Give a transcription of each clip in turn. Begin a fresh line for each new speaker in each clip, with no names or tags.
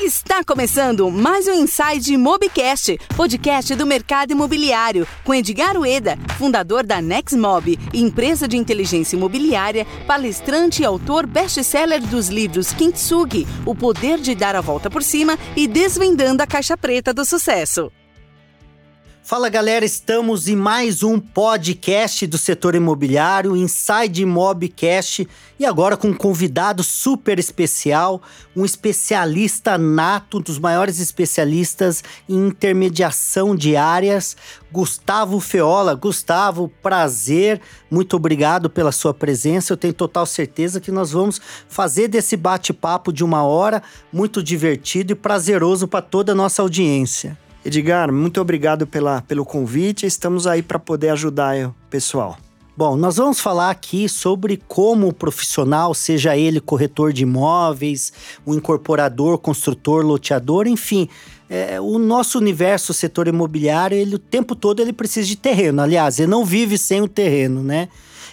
Está começando mais um Inside Mobcast, podcast do mercado imobiliário, com Edgar Ueda, fundador da Nexmob, empresa de inteligência imobiliária, palestrante e autor best-seller dos livros Kintsugi, O Poder de Dar a Volta por Cima e Desvendando a Caixa Preta do Sucesso.
Fala galera, estamos em mais um podcast do setor imobiliário, Inside Mobcast, e agora com um convidado super especial, um especialista nato, um dos maiores especialistas em intermediação de áreas, Gustavo Feola. Gustavo, prazer, muito obrigado pela sua presença. Eu tenho total certeza que nós vamos fazer desse bate-papo de uma hora muito divertido e prazeroso para toda a nossa audiência.
Edgar, muito obrigado pela, pelo convite. Estamos aí para poder ajudar o pessoal.
Bom, nós vamos falar aqui sobre como o profissional, seja ele corretor de imóveis, um incorporador, construtor, loteador, enfim, é, o nosso universo, o setor imobiliário, ele o tempo todo ele precisa de terreno. Aliás, ele não vive sem o terreno, né?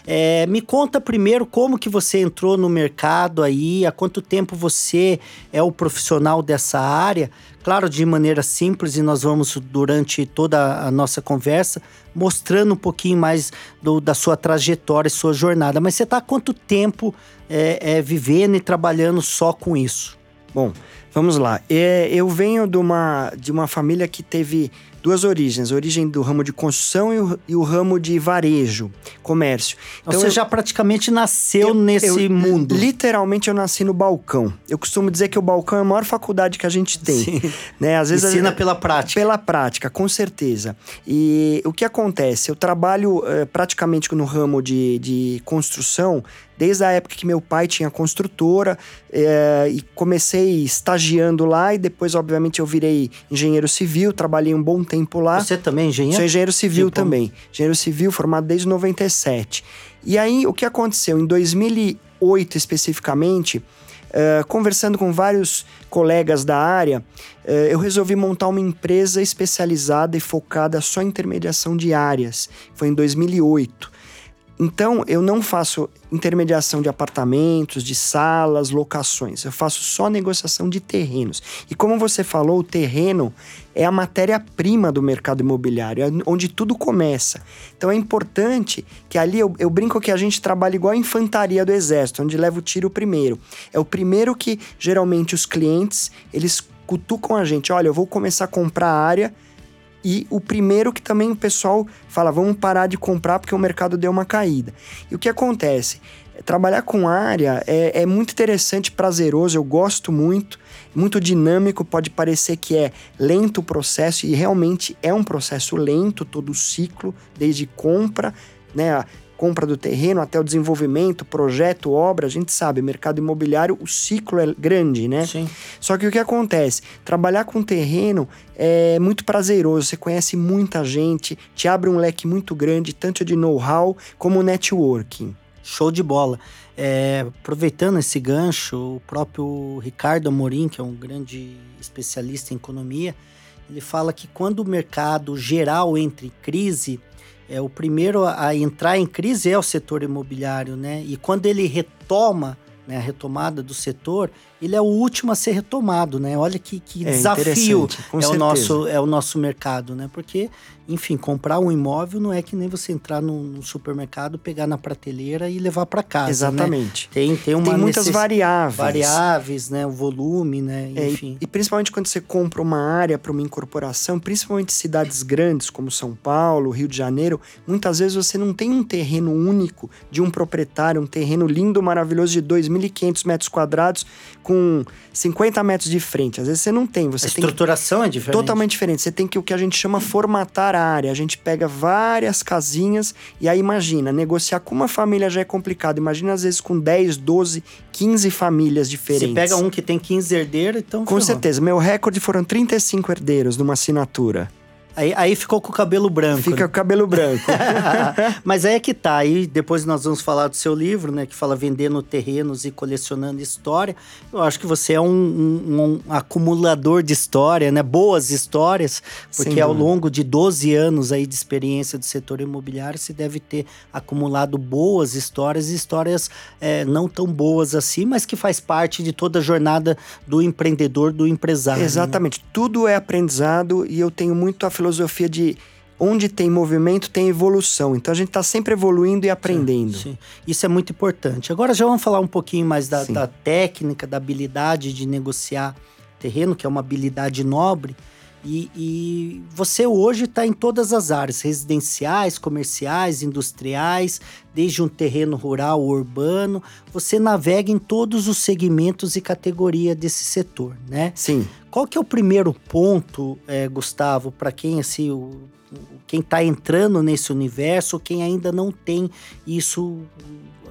É, me conta primeiro como que você entrou no mercado aí, há quanto tempo você é o profissional dessa área. Claro, de maneira simples, e nós vamos, durante toda a nossa conversa, mostrando um pouquinho mais do, da sua trajetória, sua jornada. Mas você está há quanto tempo é, é, vivendo e trabalhando só com isso?
Bom, vamos lá. É, eu venho de uma, de uma família que teve duas origens: a origem do ramo de construção e o, e o ramo de varejo, comércio.
Então, Você eu, já praticamente nasceu eu, nesse eu, mundo.
Literalmente eu nasci no balcão. Eu costumo dizer que o balcão é a maior faculdade que a gente tem. Sim. Né?
Às vezes, Ensina pela prática.
Pela prática, com certeza. E o que acontece? Eu trabalho uh, praticamente no ramo de, de construção desde a época que meu pai tinha construtora é, e comecei estagiando lá e depois, obviamente, eu virei engenheiro civil, trabalhei um bom tempo lá.
Você também é engenheiro?
Sou engenheiro civil tipo... também. Engenheiro civil formado desde 97. E aí, o que aconteceu? Em 2008, especificamente, Uh, conversando com vários colegas da área, uh, eu resolvi montar uma empresa especializada e focada só em intermediação de áreas. Foi em 2008. Então, eu não faço intermediação de apartamentos, de salas, locações. Eu faço só negociação de terrenos. E como você falou, o terreno é a matéria-prima do mercado imobiliário, é onde tudo começa. Então é importante que ali eu, eu, brinco que a gente trabalha igual a infantaria do exército, onde leva o tiro primeiro. É o primeiro que geralmente os clientes eles cutucam a gente. Olha, eu vou começar a comprar área e o primeiro que também o pessoal fala, vamos parar de comprar porque o mercado deu uma caída. E o que acontece? Trabalhar com área é, é muito interessante, prazeroso, eu gosto muito, muito dinâmico, pode parecer que é lento o processo, e realmente é um processo lento, todo o ciclo, desde compra, né, compra do terreno até o desenvolvimento, projeto, obra, a gente sabe, mercado imobiliário, o ciclo é grande, né?
Sim.
Só que o que acontece? Trabalhar com terreno é muito prazeroso, você conhece muita gente, te abre um leque muito grande, tanto de know-how como networking.
Show de bola. É, aproveitando esse gancho, o próprio Ricardo Amorim, que é um grande especialista em economia, ele fala que quando o mercado geral entra em crise, é o primeiro a entrar em crise é o setor imobiliário, né? E quando ele retoma né, a retomada do setor, ele é o último a ser retomado, né? Olha que, que é desafio é o, nosso, é o nosso mercado, né? Porque, enfim, comprar um imóvel não é que nem você entrar num, supermercado, pegar na prateleira e levar para casa. Né?
Exatamente.
Né? Tem, tem, uma
tem muitas necess... variáveis.
Variáveis, né? O volume, né?
Enfim. É, e, e, principalmente quando você compra uma área para uma incorporação, principalmente cidades grandes como São Paulo, Rio de Janeiro, muitas vezes você não tem um terreno único de um proprietário, um terreno lindo, maravilhoso de 2.500 metros quadrados com com 50 metros de frente. Às vezes você não tem. Você
a estruturação
que...
é diferente.
Totalmente diferente. Você tem que o que a gente chama formatar a área. A gente pega várias casinhas e aí imagina, negociar com uma família já é complicado. Imagina às vezes com 10, 12, 15 famílias diferentes. Você
pega um que tem 15 herdeiros, então.
Com certeza. Meu recorde foram 35 herdeiros numa assinatura.
Aí, aí ficou com o cabelo branco.
Fica
né?
com o cabelo branco.
Mas aí é que tá. Aí depois nós vamos falar do seu livro, né? Que fala vendendo terrenos e colecionando história. Eu acho que você é um, um, um acumulador de história, né? Boas histórias, porque ao longo de 12 anos aí de experiência do setor imobiliário, você deve ter acumulado boas histórias e histórias é, não tão boas assim, mas que faz parte de toda a jornada do empreendedor, do empresário. né?
Exatamente. Né? Tudo é aprendizado e eu tenho muito a filosofia de onde tem movimento tem evolução. Então a gente está sempre evoluindo e aprendendo.
Sim, sim, Isso é muito importante. Agora já vamos falar um pouquinho mais da, da técnica, da habilidade de negociar terreno, que é uma habilidade nobre. E, e você hoje está em todas as áreas, residenciais, comerciais, industriais, desde um terreno rural urbano. Você navega em todos os segmentos e categoria desse setor, né?
Sim.
Qual que é o primeiro ponto, é, Gustavo, para quem assim, o, quem está entrando nesse universo, quem ainda não tem isso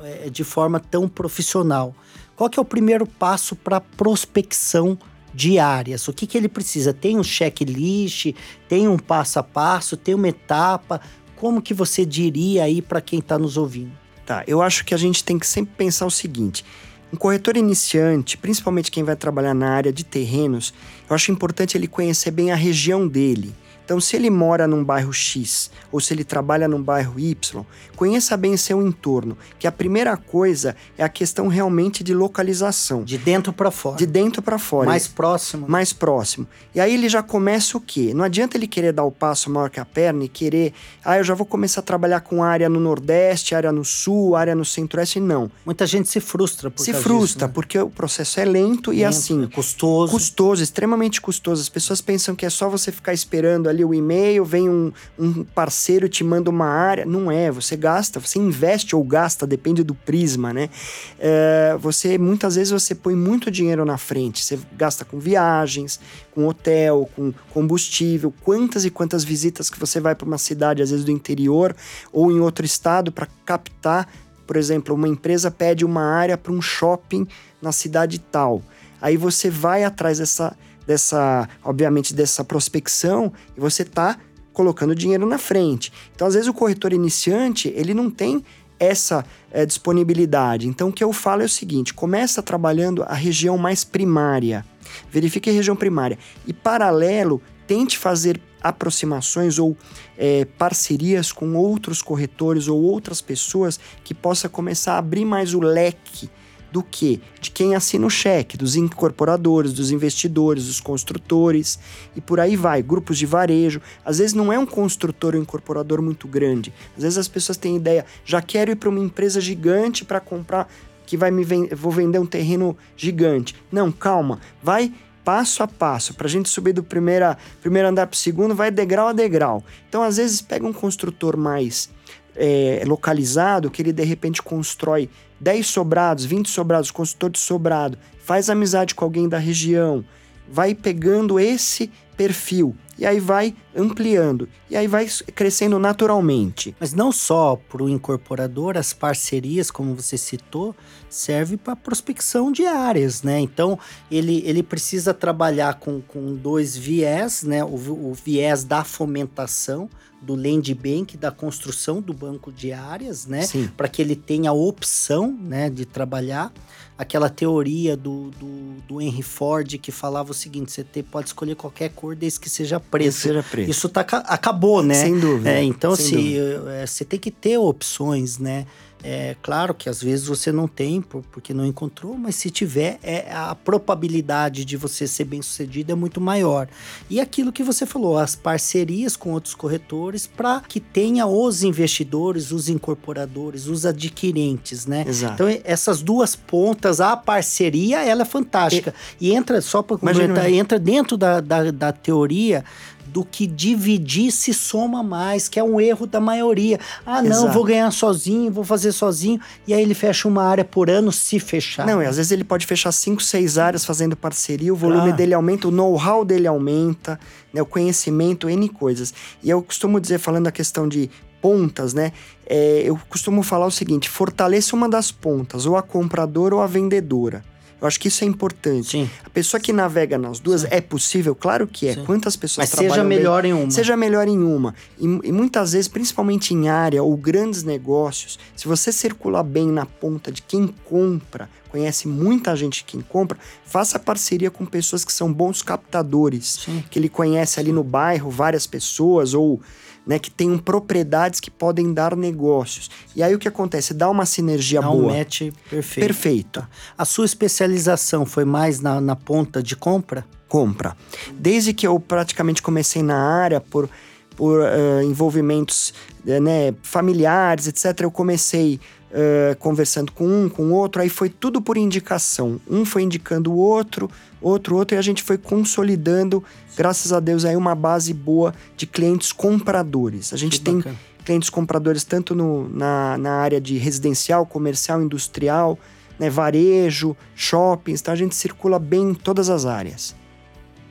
é, de forma tão profissional? Qual que é o primeiro passo para prospecção diárias. O que, que ele precisa? Tem um checklist, tem um passo a passo, tem uma etapa. Como que você diria aí para quem está nos ouvindo?
Tá, eu acho que a gente tem que sempre pensar o seguinte: um corretor iniciante, principalmente quem vai trabalhar na área de terrenos, eu acho importante ele conhecer bem a região dele. Então, se ele mora num bairro X ou se ele trabalha num bairro Y, conheça bem seu entorno, que a primeira coisa é a questão realmente de localização.
De dentro para fora.
De dentro para fora.
Mais próximo.
Mais próximo. E aí ele já começa o quê? Não adianta ele querer dar o passo maior que a perna e querer, ah, eu já vou começar a trabalhar com área no Nordeste, área no Sul, área no Centro-Oeste. Não.
Muita gente se frustra por
Se frustra,
disso, né?
porque o processo é lento, lento e assim.
É custoso.
Custoso, extremamente custoso. As pessoas pensam que é só você ficar esperando ali o e-mail, vem um, um parceiro te manda uma área. Não é, você gasta, você investe ou gasta, depende do prisma, né? É, você, muitas vezes, você põe muito dinheiro na frente. Você gasta com viagens, com hotel, com combustível, quantas e quantas visitas que você vai para uma cidade, às vezes do interior ou em outro estado, para captar. Por exemplo, uma empresa pede uma área para um shopping na cidade tal. Aí você vai atrás dessa, dessa, obviamente, dessa prospecção e você está colocando dinheiro na frente. Então, às vezes, o corretor iniciante, ele não tem essa é, disponibilidade. Então, o que eu falo é o seguinte: começa trabalhando a região mais primária. Verifique a região primária. E, paralelo, tente fazer aproximações ou é, parcerias com outros corretores ou outras pessoas que possa começar a abrir mais o leque do que? De quem assina o cheque, dos incorporadores, dos investidores, dos construtores e por aí vai, grupos de varejo. Às vezes não é um construtor ou incorporador muito grande. Às vezes as pessoas têm ideia, já quero ir para uma empresa gigante para comprar que vai me vou vender um terreno gigante. Não, calma, vai passo a passo. Para a gente subir do primeira, primeiro andar para o segundo, vai degrau a degrau. Então, às vezes, pega um construtor mais é, localizado, que ele de repente constrói 10 sobrados, 20 sobrados, construtor de sobrado, faz amizade com alguém da região, vai pegando esse perfil e aí vai ampliando e aí vai crescendo naturalmente.
Mas não só para o incorporador, as parcerias, como você citou, serve para prospecção de áreas, né? Então ele, ele precisa trabalhar com, com dois viés, né? O, o viés da fomentação do land bank, da construção do banco de áreas, né? Para que ele tenha a opção, né, de trabalhar. Aquela teoria do, do, do, Henry Ford que falava o seguinte: você pode escolher qualquer cor desde que seja preto.
Seja preto.
Isso tá, acabou, né?
Sem dúvida.
É, então,
sem
assim,
dúvida.
você tem que ter opções, né? É claro que às vezes você não tem porque não encontrou, mas se tiver, é, a probabilidade de você ser bem sucedido é muito maior. E aquilo que você falou, as parcerias com outros corretores para que tenha os investidores, os incorporadores, os adquirentes, né?
Exato.
Então essas duas pontas, a parceria, ela é fantástica. E, e entra, só para complementar, entra dentro da, da, da teoria do que dividir se soma mais, que é um erro da maioria. Ah, não,
Exato.
vou ganhar sozinho, vou fazer sozinho, e aí ele fecha uma área por ano se fechar.
Não, e às vezes ele pode fechar cinco, seis áreas fazendo parceria, o volume ah. dele aumenta, o know-how dele aumenta, né, o conhecimento, N coisas. E eu costumo dizer, falando a questão de pontas, né? É, eu costumo falar o seguinte: fortaleça uma das pontas, ou a compradora ou a vendedora. Eu acho que isso é importante.
Sim.
A pessoa que navega nas duas, é possível? Claro que é.
Sim.
Quantas pessoas
Mas
trabalham
seja
bem?
melhor em uma.
Seja melhor em uma. E, e muitas vezes, principalmente em área ou grandes negócios, se você circular bem na ponta de quem compra, conhece muita gente quem compra, faça parceria com pessoas que são bons captadores,
Sim.
que ele conhece ali no bairro várias pessoas ou né, que tenham propriedades que podem dar negócios. E aí o que acontece? Dá uma sinergia
Dá um
boa.
match perfeito.
Perfeito.
A sua especialização foi mais na, na ponta de compra?
compra. Desde que eu praticamente comecei na área por, por eh, envolvimentos eh, né, familiares, etc., eu comecei eh, conversando com um, com outro, aí foi tudo por indicação. Um foi indicando o outro, outro, outro, e a gente foi consolidando, graças a Deus, aí uma base boa de clientes compradores. A gente
Que
tem
bacana.
clientes compradores tanto no, na, na área de residencial, comercial, industrial, né, varejo, shoppings, então a gente circula bem em todas as áreas.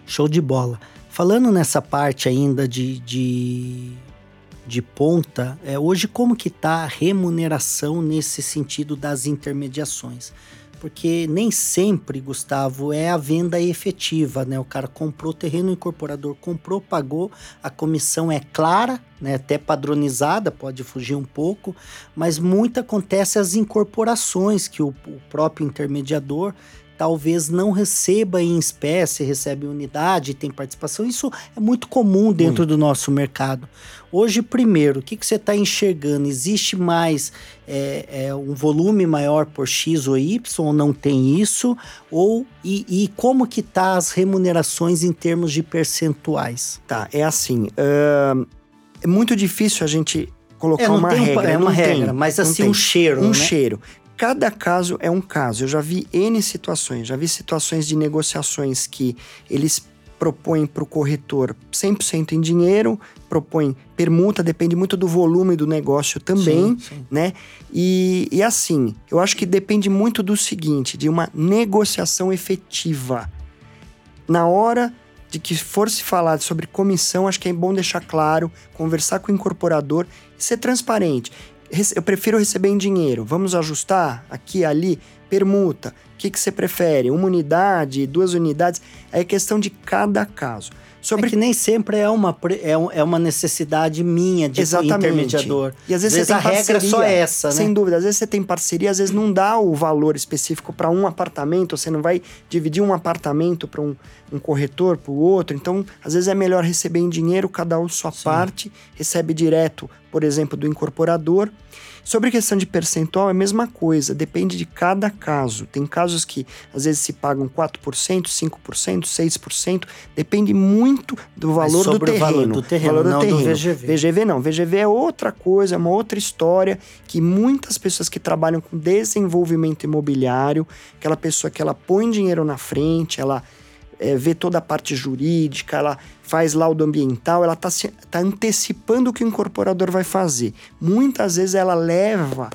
Show de bola. Falando nessa parte ainda de, de, de ponta, é, hoje como que tá a remuneração nesse sentido das intermediações? Porque nem sempre, Gustavo, é a venda efetiva, né? O cara comprou o terreno, o incorporador comprou, pagou, a comissão é clara, né? Até padronizada, pode fugir um pouco, mas muito acontece as incorporações que o, o próprio intermediador talvez não receba em espécie, recebe unidade, tem participação. Isso é muito comum dentro do nosso mercado. Hoje, primeiro, o que, que você está enxergando? Existe mais é, é, um volume maior por X ou Y, ou não tem isso? Ou e, e como que tá as remunerações em termos de percentuais?
Tá, é assim. ahn, é muito difícil a gente colocar
É, não
uma
tem
regra.
é uma regra, mas assim, um cheiro,
Um
né?
cheiro. Cada caso é um caso. Eu já vi N situações. Já vi situações de negociações que eles propõem para o corretor 100% em dinheiro, propõem permuta, depende muito do volume do negócio também,
Sim, sim.
né? E, e assim, eu acho que depende muito do seguinte, de uma negociação efetiva. Na hora de que for se falar sobre comissão, acho que é bom deixar claro, conversar com o incorporador e ser transparente. Eu prefiro receber em dinheiro. Vamos ajustar aqui, ali, permuta. O que, que você prefere? Uma unidade, duas unidades? É questão de cada caso. Sobre
É que nem sempre é uma, é, um- é uma necessidade minha de
Exatamente.
intermediador.
E às vezes,
Às
você tem
a regra é só essa, né?
Sem dúvida. Às vezes você tem parceria, às vezes não dá o valor específico para um apartamento, você não vai dividir um apartamento para um, um corretor, para o outro. Então, às vezes é melhor receber em dinheiro, cada um sua parte, recebe direto, por exemplo, do incorporador. Sobre questão de percentual, é a mesma coisa, depende de cada caso. Tem casos que às vezes se pagam 4%, 5%, 6%, depende muito do valor do
sobre o
terreno.
valor do terreno, não do VGV.
VGV não, VGV é outra coisa, é uma outra história que muitas pessoas que trabalham com desenvolvimento imobiliário, aquela pessoa que ela põe dinheiro na frente, ela é, vê toda a parte jurídica, ela faz laudo ambiental, ela está tá antecipando o que o incorporador vai fazer. Muitas vezes ela leva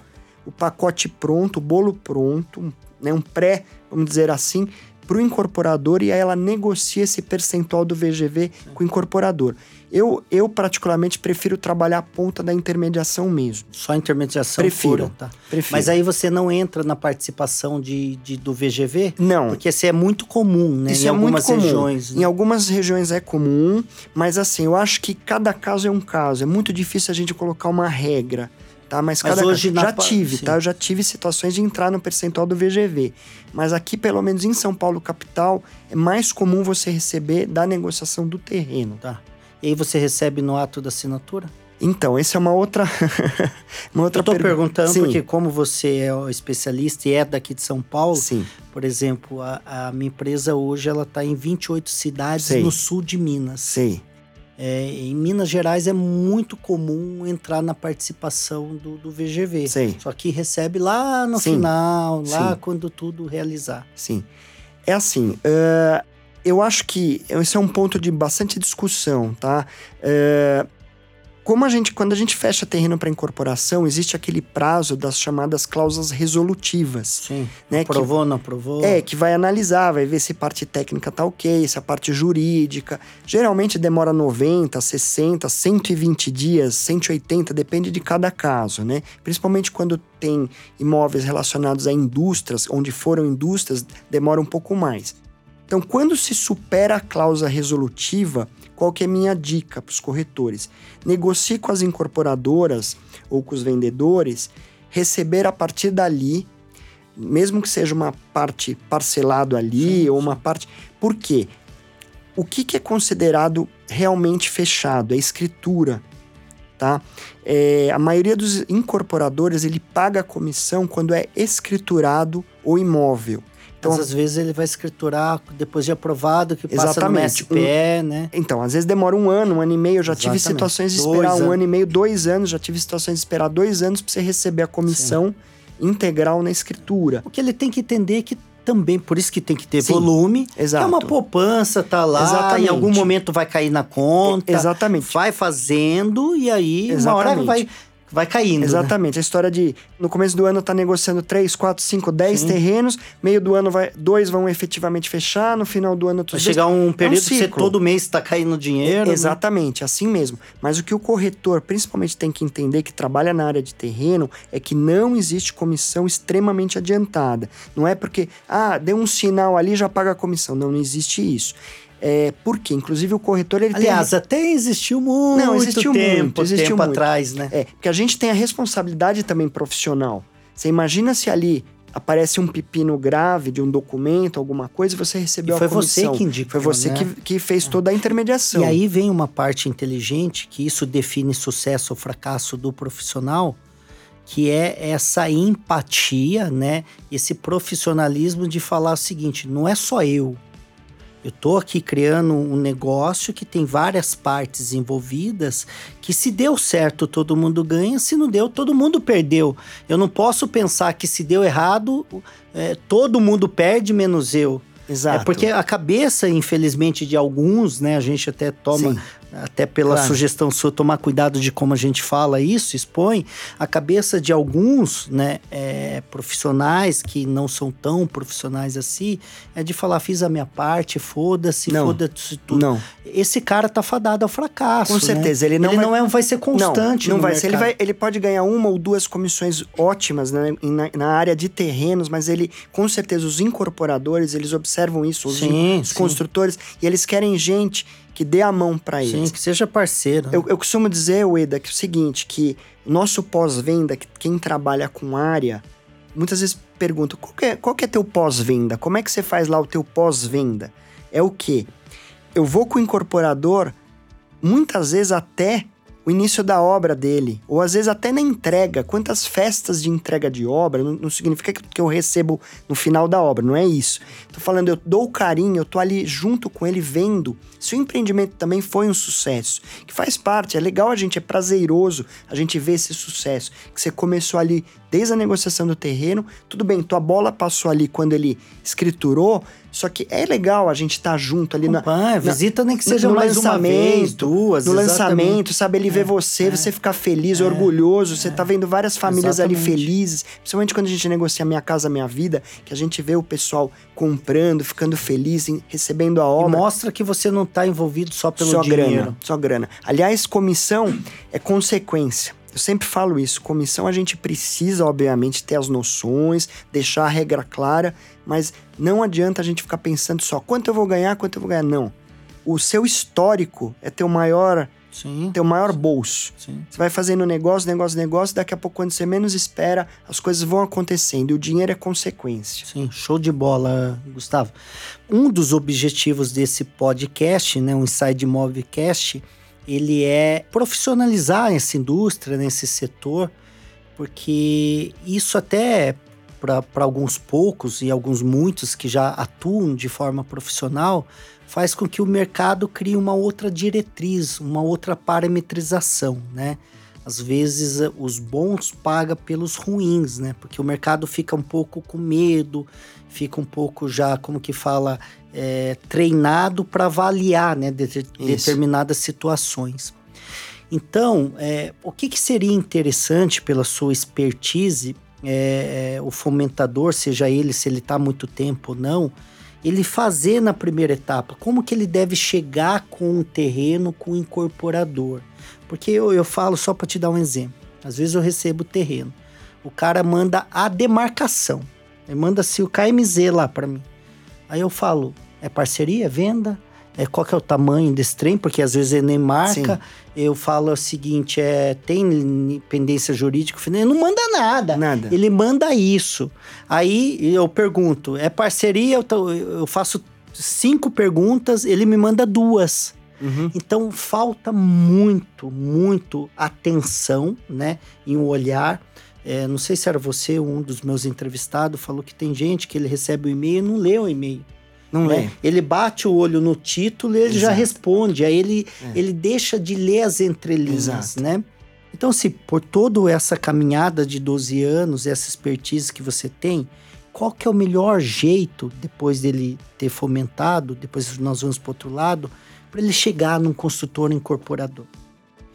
o pacote pronto, o bolo pronto, né, um pré, vamos dizer assim, para o incorporador e aí ela negocia esse percentual do VGV com o incorporador. Eu, eu particularmente prefiro trabalhar a ponta da intermediação mesmo.
Só intermediação
Prefiro.
pura, tá?
Prefiro.
Mas aí você não entra na participação de, de- do VGV?
Não.
Porque isso é muito comum, né?
Isso
em
é muito
algumas
comum.
regiões. né?
Em algumas regiões é comum, mas assim, eu acho que cada caso é um caso. É muito difícil a gente colocar uma regra, tá? Mas,
Mas
cada
hoje
caso... já tive,
sim.
tá? Eu já tive situações de entrar no percentual do VGV. Mas aqui, pelo menos em São Paulo capital, é mais comum você receber da negociação do terreno.
Tá. E aí você recebe no ato da assinatura?
Então, essa é uma outra uma outra
Eu tô
pergunta.
perguntando
Sim,
porque como você é especialista e é daqui de São Paulo,
sim.
por exemplo, a, a minha empresa hoje ela está em 28 cidades
Sei.
no sul de Minas.
Sei.
É, em Minas Gerais é muito comum entrar na participação do, do VGV.
Sei.
Só que recebe lá no
Sim.
final, lá
Sim.
quando tudo realizar.
Sim. É assim, eu acho que esse é um ponto de bastante discussão, tá? Eh, como a gente, quando a gente fecha terreno para incorporação, existe aquele prazo das chamadas cláusulas resolutivas.
Sim.
Né,
aprovou,
que,
não aprovou?
É, que vai analisar, vai ver se parte técnica tá ok, se a parte jurídica. Geralmente demora 90, 60, 120 dias, 180, depende de cada caso, né? Principalmente quando tem imóveis relacionados a indústrias, onde foram indústrias, demora um pouco mais. Então, quando se supera a cláusula resolutiva, qual que é a minha dica para os corretores? Negocie com as incorporadoras ou com os vendedores, receber a partir dali, mesmo que seja uma parte parcelado ali sim, ou uma parte. Por quê? O que, que é considerado realmente fechado? É escritura. Tá? É, a maioria dos incorporadores ele paga a comissão quando é escriturado o imóvel.
Então, às vezes ele vai escriturar depois de aprovado, que passa exatamente. no SPE, um, né?
Então, às vezes demora um ano, um ano e meio. Eu já exatamente. tive situações de esperar dois um anos. ano e meio, dois anos. Já tive situações de esperar dois anos para você receber a comissão Sim. integral na escritura.
O que ele tem que entender é que também, por isso que tem que ter Sim, volume.
Exato.
É uma poupança, tá lá, Exatamente. em algum momento vai cair na conta.
Exatamente.
Vai fazendo e aí Exatamente. uma hora vai vai caindo. Né?
Exatamente.
Né?
A história de no começo do ano tá negociando 3, 4, 5, 10 terrenos, meio do ano vai dois vão efetivamente fechar, no final do ano
vai chegar um período é um que você todo mês está caindo dinheiro. É,
exatamente, né? assim mesmo. Mas o que o corretor principalmente tem que entender que trabalha na área de terreno é que não existe comissão extremamente adiantada. Não é porque ah, deu um sinal ali já paga a comissão. Não, não existe isso. É, porque, inclusive, o corretor ele
Aliás, tem... até existiu muito Não, existiu tempo, muito, existiu tempo muito. atrás, né?
É, porque a gente tem a responsabilidade também profissional. Você imagina se ali aparece um pepino grave de um documento, alguma coisa, você recebeu e
foi
a comissão.
você que indicou,
Foi você
né?
que, que fez toda a intermediação.
E aí vem uma parte inteligente, que isso define sucesso ou fracasso do profissional, que é essa empatia, né? Esse profissionalismo de falar o seguinte, não é só eu, eu estou aqui criando um negócio que tem várias partes envolvidas, que se deu certo todo mundo ganha, se não deu todo mundo perdeu. Eu não posso pensar que se deu errado é, todo mundo perde menos eu.
Exato.
É porque a cabeça, infelizmente, de alguns, né, a gente até toma Sim até pela claro. sugestão sua, tomar cuidado de como a gente fala isso, expõe, a cabeça de alguns né, é, profissionais que não são tão profissionais assim, é de falar, fiz a minha parte, foda-se, foda-se tudo.
Não.
Esse cara tá fadado ao fracasso.
Com certeza,
né?
ele não
ele
vai...
não é, vai ser constante.
Não, não vai ser. Ele, vai, ele pode ganhar uma ou duas comissões ótimas né, na, na, área de terrenos, mas ele, com certeza, os incorporadores, eles observam isso, os, sim, os sim. construtores, e eles querem gente que dê a mão para eles.
Sim, que seja parceiro.
Eu, eu costumo dizer, Ueda, que é o seguinte, que nosso pós-venda, quem trabalha com área, muitas vezes pergunta, qual que é, qual que é teu pós-venda? Como é que você faz lá o teu pós-venda? É o quê? Eu vou com o incorporador, muitas vezes até o início da obra dele, ou às vezes até na entrega. Quantas festas de entrega de obra não, não significa que eu recebo no final da obra, não é isso. Tô falando, eu dou carinho, eu tô ali junto com ele vendo se o empreendimento também foi um sucesso, que faz parte, é legal a gente, é prazeroso a gente ver esse sucesso, que você começou ali desde a negociação do terreno, tudo bem, tua bola passou ali quando ele escriturou, só que é legal a gente estar tá junto ali
na, na, visita nem que seja no mais lançamento, uma vez, duas,
no exatamente. lançamento, sabe? Ele é, ver você, é, você ficar feliz, é, orgulhoso, é, você tá vendo várias famílias exatamente. ali felizes, principalmente quando a gente negocia Minha Casa Minha Vida, que a gente vê o pessoal comprando, ficando feliz, recebendo a obra.
E mostra que você não está envolvido só pelo
só
dinheiro.
Grana, só grana. Aliás, comissão é consequência. Eu sempre falo isso. Comissão a gente precisa, obviamente, ter as noções, deixar a regra clara, mas não adianta a gente ficar pensando só quanto eu vou ganhar, quanto eu vou ganhar. Não. O seu histórico é teu maior Sim. Teu maior bolso. Sim. Você vai fazendo negócio, negócio, negócio, daqui a pouco, quando você menos espera, as coisas vão acontecendo e o dinheiro é consequência.
Sim, show de bola, Gustavo. Um dos objetivos desse podcast, né, o Inside Movecast, ele é profissionalizar essa indústria, nesse setor, porque isso até para alguns poucos e alguns muitos que já atuam de forma profissional, faz com que o mercado crie uma outra diretriz, uma outra parametrização, né? Às vezes os bons pagam pelos ruins, né? Porque o mercado fica um pouco com medo, fica um pouco já, como que fala, é, treinado para avaliar né, de, determinadas situações. Então, é, o que, que, seria interessante pela sua expertise, é, o fomentador, seja ele, se ele está muito tempo ou não, ele fazer na primeira etapa? Como que ele deve chegar com o terreno, com o incorporador? Porque eu, eu falo só para te dar um exemplo. Às vezes eu recebo terreno. O cara manda a demarcação. Ele manda se o KMZ lá para mim. Aí eu falo, é parceria, venda? É, qual que é o tamanho desse trem? Porque às vezes ele nem marca. Sim. Eu falo o seguinte, é, tem pendência jurídica? Ele não manda nada.
Nada.
Ele manda isso. Aí eu pergunto, é parceria? Eu, eu faço cinco perguntas, ele me manda duas. Uhum. Então falta muito, muito atenção, né? Em um olhar. É, não sei se era você, um dos meus entrevistados, falou que tem gente que ele recebe o e-mail e não lê o e-mail.
Não né? lê.
Ele bate o olho no título e ele Exato. já responde. Aí ele, é. ele deixa de ler as entrelinhas, Exato. né? Então, se por toda essa caminhada de 12 anos, essa expertise que você tem, qual que é o melhor jeito, depois dele ter fomentado, depois nós vamos para outro lado, para ele chegar num construtor incorporador?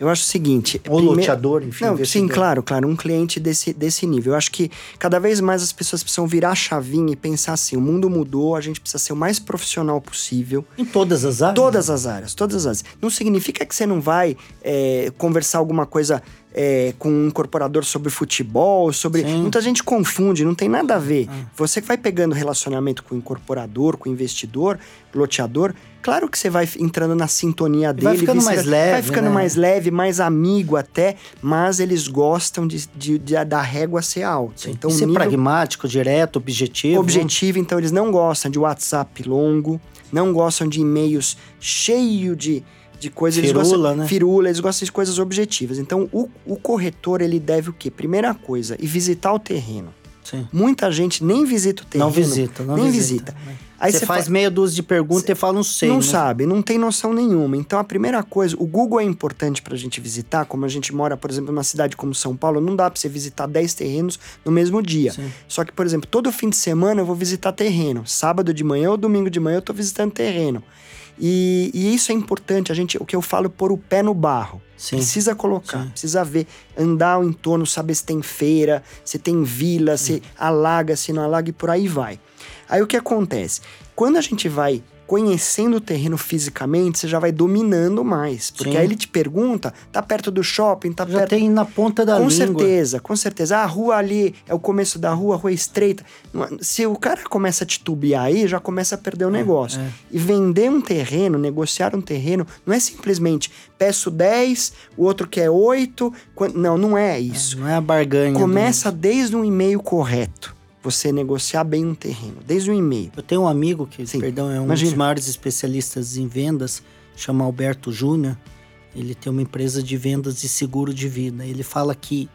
Eu acho o seguinte.
Ou primeiro... loteador, enfim.
Não, sim, claro, claro. Um cliente desse, desse nível. Eu acho que cada vez mais as pessoas precisam virar a chavinha e pensar assim: o mundo mudou, a gente precisa ser o mais profissional possível.
Em todas as áreas?
Todas as áreas, todas as áreas. Não significa que você não vai é, conversar alguma coisa é, com um incorporador sobre futebol, sobre. Sim. Muita gente confunde, não tem nada a ver. Ah. Você que vai pegando relacionamento com o incorporador, com o investidor, loteador, claro que você vai entrando na sintonia dele.
Vai ficando mais leve.
Vai ficando
né?
mais leve, mais amigo até, mas eles gostam de, de, de da régua ser alta. Sim.
Então, ser nível... pragmático, direto, objetivo.
Objetivo, então eles não gostam de WhatsApp longo, não gostam de e-mails cheio de de coisas.
Firula,
eles gostam,
né?
Firula, eles gostam de coisas objetivas. Então, o, o corretor, ele deve o quê? Primeira coisa, e visitar o terreno.
Sim.
Muita gente nem visita o terreno.
Não visita, não
nem visita. visita.
Aí você faz fa... meia dúzia de perguntas e fala, não sei.
Não
né?
sabe, não tem noção nenhuma. Então, a primeira coisa, o Google é importante pra gente visitar, como a gente mora, por exemplo, numa cidade como São Paulo, não dá pra você visitar 10 terrenos no mesmo dia. Sim. Só que, por exemplo, todo fim de semana eu vou visitar terreno. Sábado de manhã ou domingo de manhã eu tô visitando terreno. E, e, isso é importante, a gente, o que eu falo, pôr o pé no barro. Sim. Precisa colocar, Sim. precisa ver, andar ao entorno, saber se tem feira, se tem vila, se alaga, se não alaga e por aí vai. Aí o que acontece? Quando a gente vai conhecendo o terreno fisicamente, você já vai dominando mais. Porque Sim. aí ele te pergunta, tá perto do shopping, tá
já
perto...
tem na ponta da
com
língua.
Com certeza, com certeza. Ah, a rua ali é o começo da rua, a rua é estreita. Se o cara começa a titubear aí, já começa a perder o é, negócio. É. E vender um terreno, negociar um terreno, não é simplesmente peço 10, o outro quer 8. Não, não é isso.
É, não é a barganha.
Começa desde um e-mail correto você negociar bem um terreno, desde o e-mail.
Eu tenho um amigo que, Sim. perdão, é um Imagina. dos maiores especialistas em vendas, chama Alberto Júnior. Ele tem uma empresa de vendas de seguro de vida. Ele fala que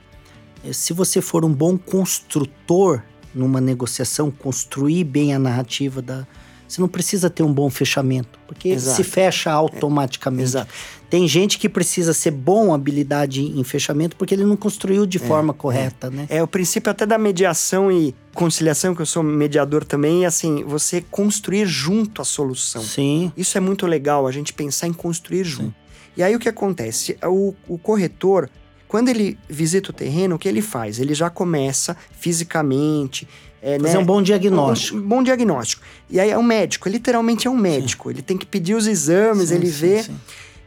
eh, se você for um bom construtor numa negociação, construir bem a narrativa da, você não precisa ter um bom fechamento, porque Exato. se fecha automaticamente. É. Tem gente que precisa ser bom habilidade em fechamento porque ele não construiu de é. forma correta,
é.
né?
É o princípio até da mediação e conciliação, que eu sou mediador também, é assim, você construir junto a solução.
Sim.
Isso é muito legal, a gente pensar em construir junto. Sim. E aí o que acontece? O, o corretor, quando ele visita o terreno, o que ele faz? Ele já começa fisicamente,
é, Fazer né? um bom diagnóstico.
Um, um, bom diagnóstico. E aí é um médico, literalmente é um médico. Sim. Ele tem que pedir os exames, sim, ele sim, vê.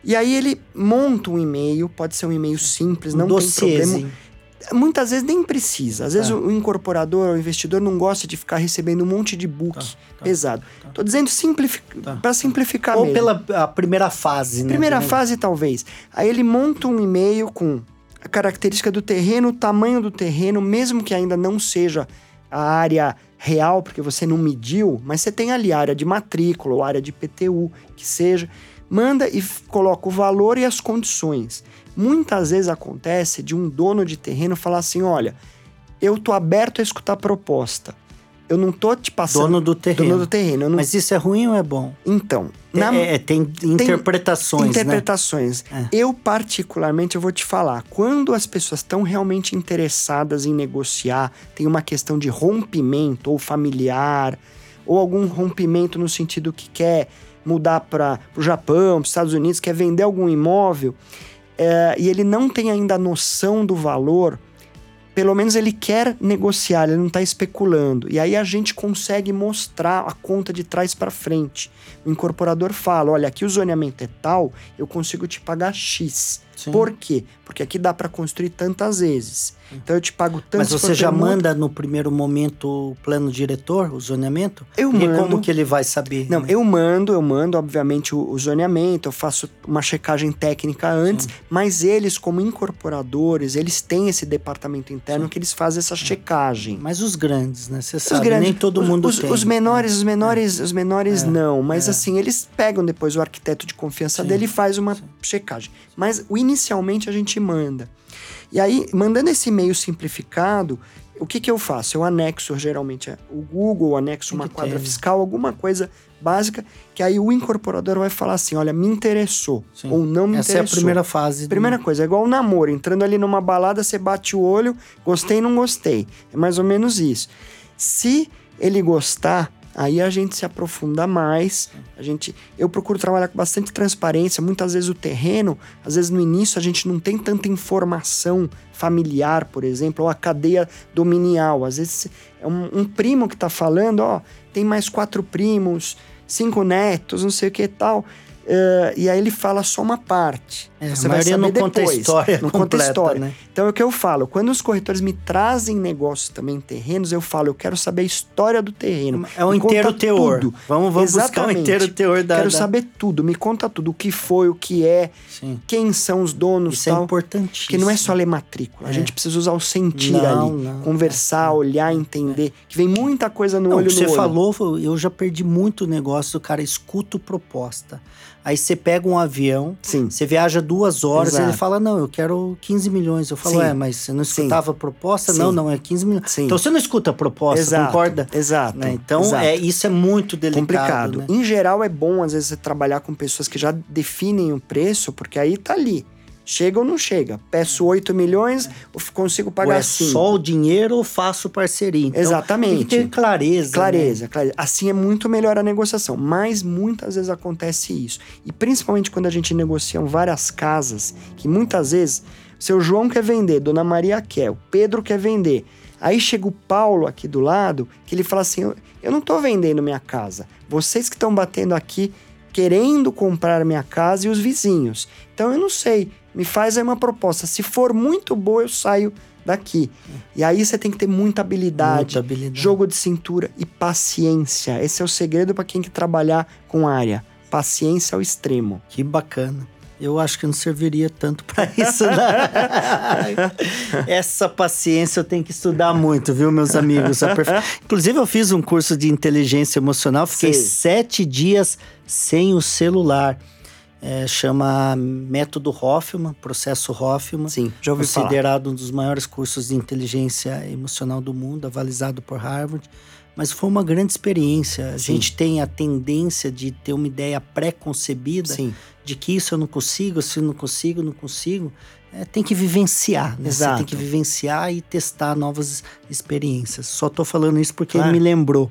E aí ele monta um e-mail, pode ser um e-mail simples, não tem problema. Muitas vezes nem precisa. Às vezes tá. o incorporador, o investidor não gosta de ficar recebendo um monte de book tá, tá, pesado. Tá. Tô dizendo simplific... Tá. para simplificar
Ou
mesmo.
pela primeira fase, né?
Primeira fase, talvez. Aí ele monta um e-mail com a característica do terreno, o tamanho do terreno, mesmo que ainda não seja a área real, porque você não mediu, mas você tem ali a área de matrícula ou área de PTU, que seja. Manda e coloca o valor e as condições. Muitas vezes acontece de um dono de terreno falar assim: olha, eu tô aberto a escutar proposta. Eu não tô te passando.
Dono do terreno.
Dono do terreno. Não...
Mas isso é ruim ou é bom?
Então.
Na... É, é, tem interpretações.
Tem interpretações.
Né?
É. Eu, particularmente, eu vou te falar. Quando as pessoas estão realmente interessadas em negociar, tem uma questão de rompimento, ou familiar, ou algum rompimento no sentido que quer mudar para o Japão, para os Estados Unidos, quer vender algum imóvel é, e ele não tem ainda noção do valor, pelo menos ele quer negociar, ele não está especulando. E aí a gente consegue mostrar a conta de trás para frente. O incorporador fala: olha, aqui o zoneamento é tal, eu consigo te pagar X. Sim. Por quê? Porque aqui dá para construir tantas vezes. Então eu te pago tanto.
Mas você já manda no primeiro momento o plano diretor, o zoneamento?
Eu
e
mando.
como que ele vai saber?
Não, né? eu mando, eu mando, obviamente, o, o, zoneamento, eu faço uma checagem técnica antes, Sim. mas eles, como incorporadores, eles têm esse departamento interno Sim. que eles fazem essa checagem.
Mas os grandes, né? Você sabe, grandes, nem todo mundo
os,
tem.
Os menores, os menores, é. os menores é. não. Mas é. assim, eles pegam depois o arquiteto de confiança dele e faz uma checagem. Mas o inicialmente a gente manda. E aí, mandando esse e-mail simplificado, o que, que eu faço? Eu anexo geralmente o Google, anexo uma quadra fiscal, alguma coisa básica, que aí o incorporador vai falar assim: olha, me interessou Sim. ou não me
Essa
interessou.
Essa é a primeira fase.
Primeira do... coisa, é igual o namoro. Entrando ali numa balada, você bate o olho, gostei, não gostei. É mais ou menos isso. Se ele gostar, Aí a gente se aprofunda mais. A gente, eu procuro trabalhar com bastante transparência. Muitas vezes o terreno, às vezes no início a gente não tem tanta informação familiar, por exemplo, ou a cadeia dominial. Às vezes é um, um primo que está falando, ó, tem mais quatro primos, cinco netos, não sei o que e tal. Uh, e aí ele fala só uma parte.
É, você vai saber não depois. Conta a história
não
completa,
conta a história.
Né?
Então é o que eu falo. Quando os corretores me trazem negócios também terrenos, eu falo, eu quero saber a história do terreno.
É o inteiro teor. Tudo. Vamos, vamos buscar o inteiro teor da.
Quero
da...
saber tudo. Me conta tudo. O que foi, o que é, Sim. quem são os donos.
Isso
é
tal. é importantíssimo.
Porque não é só ler matrícula. É. A gente precisa usar o sentir não, ali. Não, conversar, olhar, entender. Que vem muita coisa no
não,
olho
você
no olho.
falou, eu já perdi muito negócio do cara escuta proposta. Aí você pega um avião,
Sim.
você viaja duas horas, Exato. ele fala, não, eu quero 15 milhões. Eu falo, Sim. é, mas você não escutava a proposta? Sim. Não, não, é 15 milhões. Então você não escuta a proposta,
Exato.
concorda?
Exato.
Né? Então
Exato.
É, isso é muito delicado.
Complicado.
Né?
Em geral é bom, às vezes, você trabalhar com pessoas que já definem o preço, porque aí tá ali. Chega ou não chega? Peço 8 milhões, consigo pagar ou é 5.
só o dinheiro ou faço parceria? Então,
Exatamente.
Tem que ter clareza.
Clareza,
né?
clareza. Assim é muito melhor a negociação. Mas muitas vezes acontece isso. E principalmente quando a gente negocia várias casas, que muitas vezes seu João quer vender, Dona Maria quer, o Pedro quer vender. Aí chega o Paulo aqui do lado, que ele fala assim: Eu não estou vendendo minha casa. Vocês que estão batendo aqui querendo comprar minha casa e os vizinhos. Então eu não sei me faz aí uma proposta. Se for muito boa, eu saio daqui. E aí você tem que ter muita habilidade,
muita habilidade.
jogo de cintura e paciência. Esse é o segredo para quem quer trabalhar com área. Paciência ao extremo.
Que bacana. Eu acho que não serviria tanto para isso, né? Essa paciência eu tenho que estudar muito, viu, meus amigos? Inclusive, eu fiz um curso de inteligência emocional, fiquei Sim. sete dias sem o celular é, chama Método Hoffman, Processo Hoffman.
Sim, já ouvi
Considerado
falar.
um dos maiores cursos de inteligência emocional do mundo, avalizado por Harvard. Mas foi uma grande experiência. A Sim. gente tem a tendência de ter uma ideia pré-concebida de que isso eu não consigo, se eu não consigo, não consigo. É, tem que vivenciar, né?
Exato.
Você tem que vivenciar e testar novas experiências. Só estou falando isso porque claro. ele me lembrou.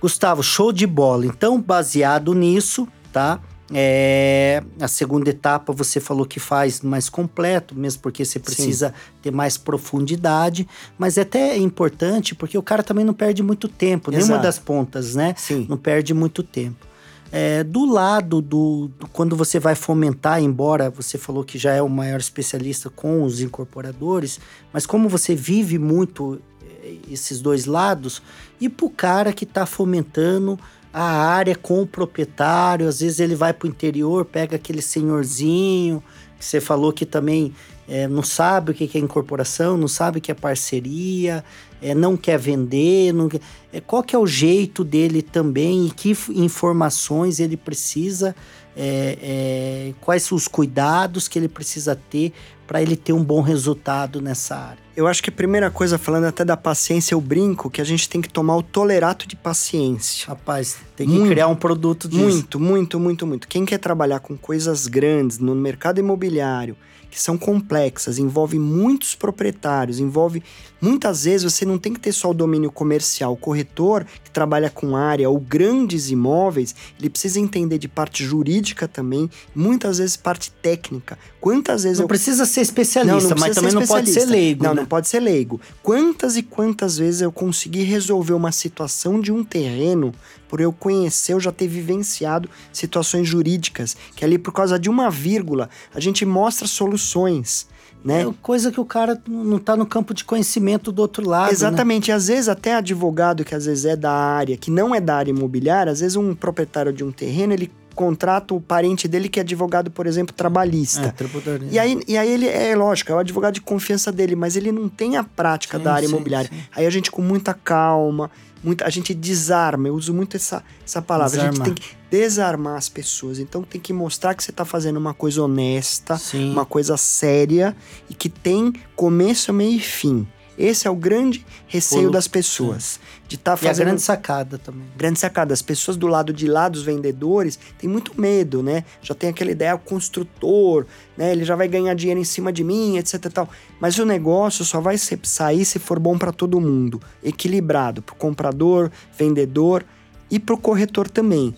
Gustavo, show de bola. Então, baseado nisso, tá? É, a segunda etapa você falou que faz mais completo, mesmo porque você precisa Sim. ter mais profundidade, mas é até importante porque o cara também não perde muito tempo, Exato. nenhuma das pontas, né?
Sim.
Não perde muito tempo. É, do lado do, do, quando você vai fomentar, embora você falou que já é o maior especialista com os incorporadores, mas como você vive muito é, esses dois lados, e para o cara que está fomentando a área com o proprietário, às vezes ele vai para o interior, pega aquele senhorzinho que você falou que também é, não sabe o que é incorporação, não sabe o que é parceria, é, não quer vender, não quer, é, qual que é o jeito dele também e que informações ele precisa, é, é quais são os cuidados que ele precisa ter para ele ter um bom resultado nessa área.
Eu acho que a primeira coisa, falando até da paciência, eu brinco que a gente tem que tomar o tolerato de paciência.
Rapaz, tem que muito, criar um produto disso.
Muito, muito, muito, muito. Quem quer trabalhar com coisas grandes no mercado imobiliário, que são complexas, envolve muitos proprietários, envolve muitas vezes você não tem que ter só o domínio comercial. O corretor que trabalha com área ou grandes imóveis, ele precisa entender de parte jurídica também, muitas vezes parte técnica. Quantas vezes
não
eu...
precisa ser especialista, não, não mas também não pode ser leigo.
Não,
né?
não pode ser leigo. Quantas e quantas vezes eu consegui resolver uma situação de um terreno por eu conhecer, eu já ter vivenciado situações jurídicas, que ali por causa de uma vírgula, a gente mostra soluções. Né?
É coisa que o cara não está no campo de conhecimento do outro lado. Né?
Exatamente. Né? E às vezes até advogado que às vezes é da área, que não é da área imobiliária, às vezes um proprietário de um terreno, ele contrata o parente dele que é advogado, por exemplo, trabalhista. É, e, aí, e aí ele, é lógico, é o advogado de confiança dele, mas ele não tem a prática sim, da área sim, imobiliária. Sim. Aí a gente com muita calma, muita, a gente desarma, eu uso muito essa, essa palavra. Desarmar. A gente tem que desarmar as pessoas. Então tem que mostrar que você está fazendo uma coisa honesta, uma coisa séria e que tem começo, meio e fim. Esse é o grande receio das pessoas. De estar tá fazendo.
E a grande sacada também.
Grande sacada. As pessoas do lado de lá dos vendedores têm muito medo, né? Já tem aquela ideia, o construtor, né? Ele já vai ganhar dinheiro em cima de mim, etc tal. Mas o negócio só vai sair se for bom para todo mundo. Equilibrado. Para o comprador, vendedor e para o corretor também.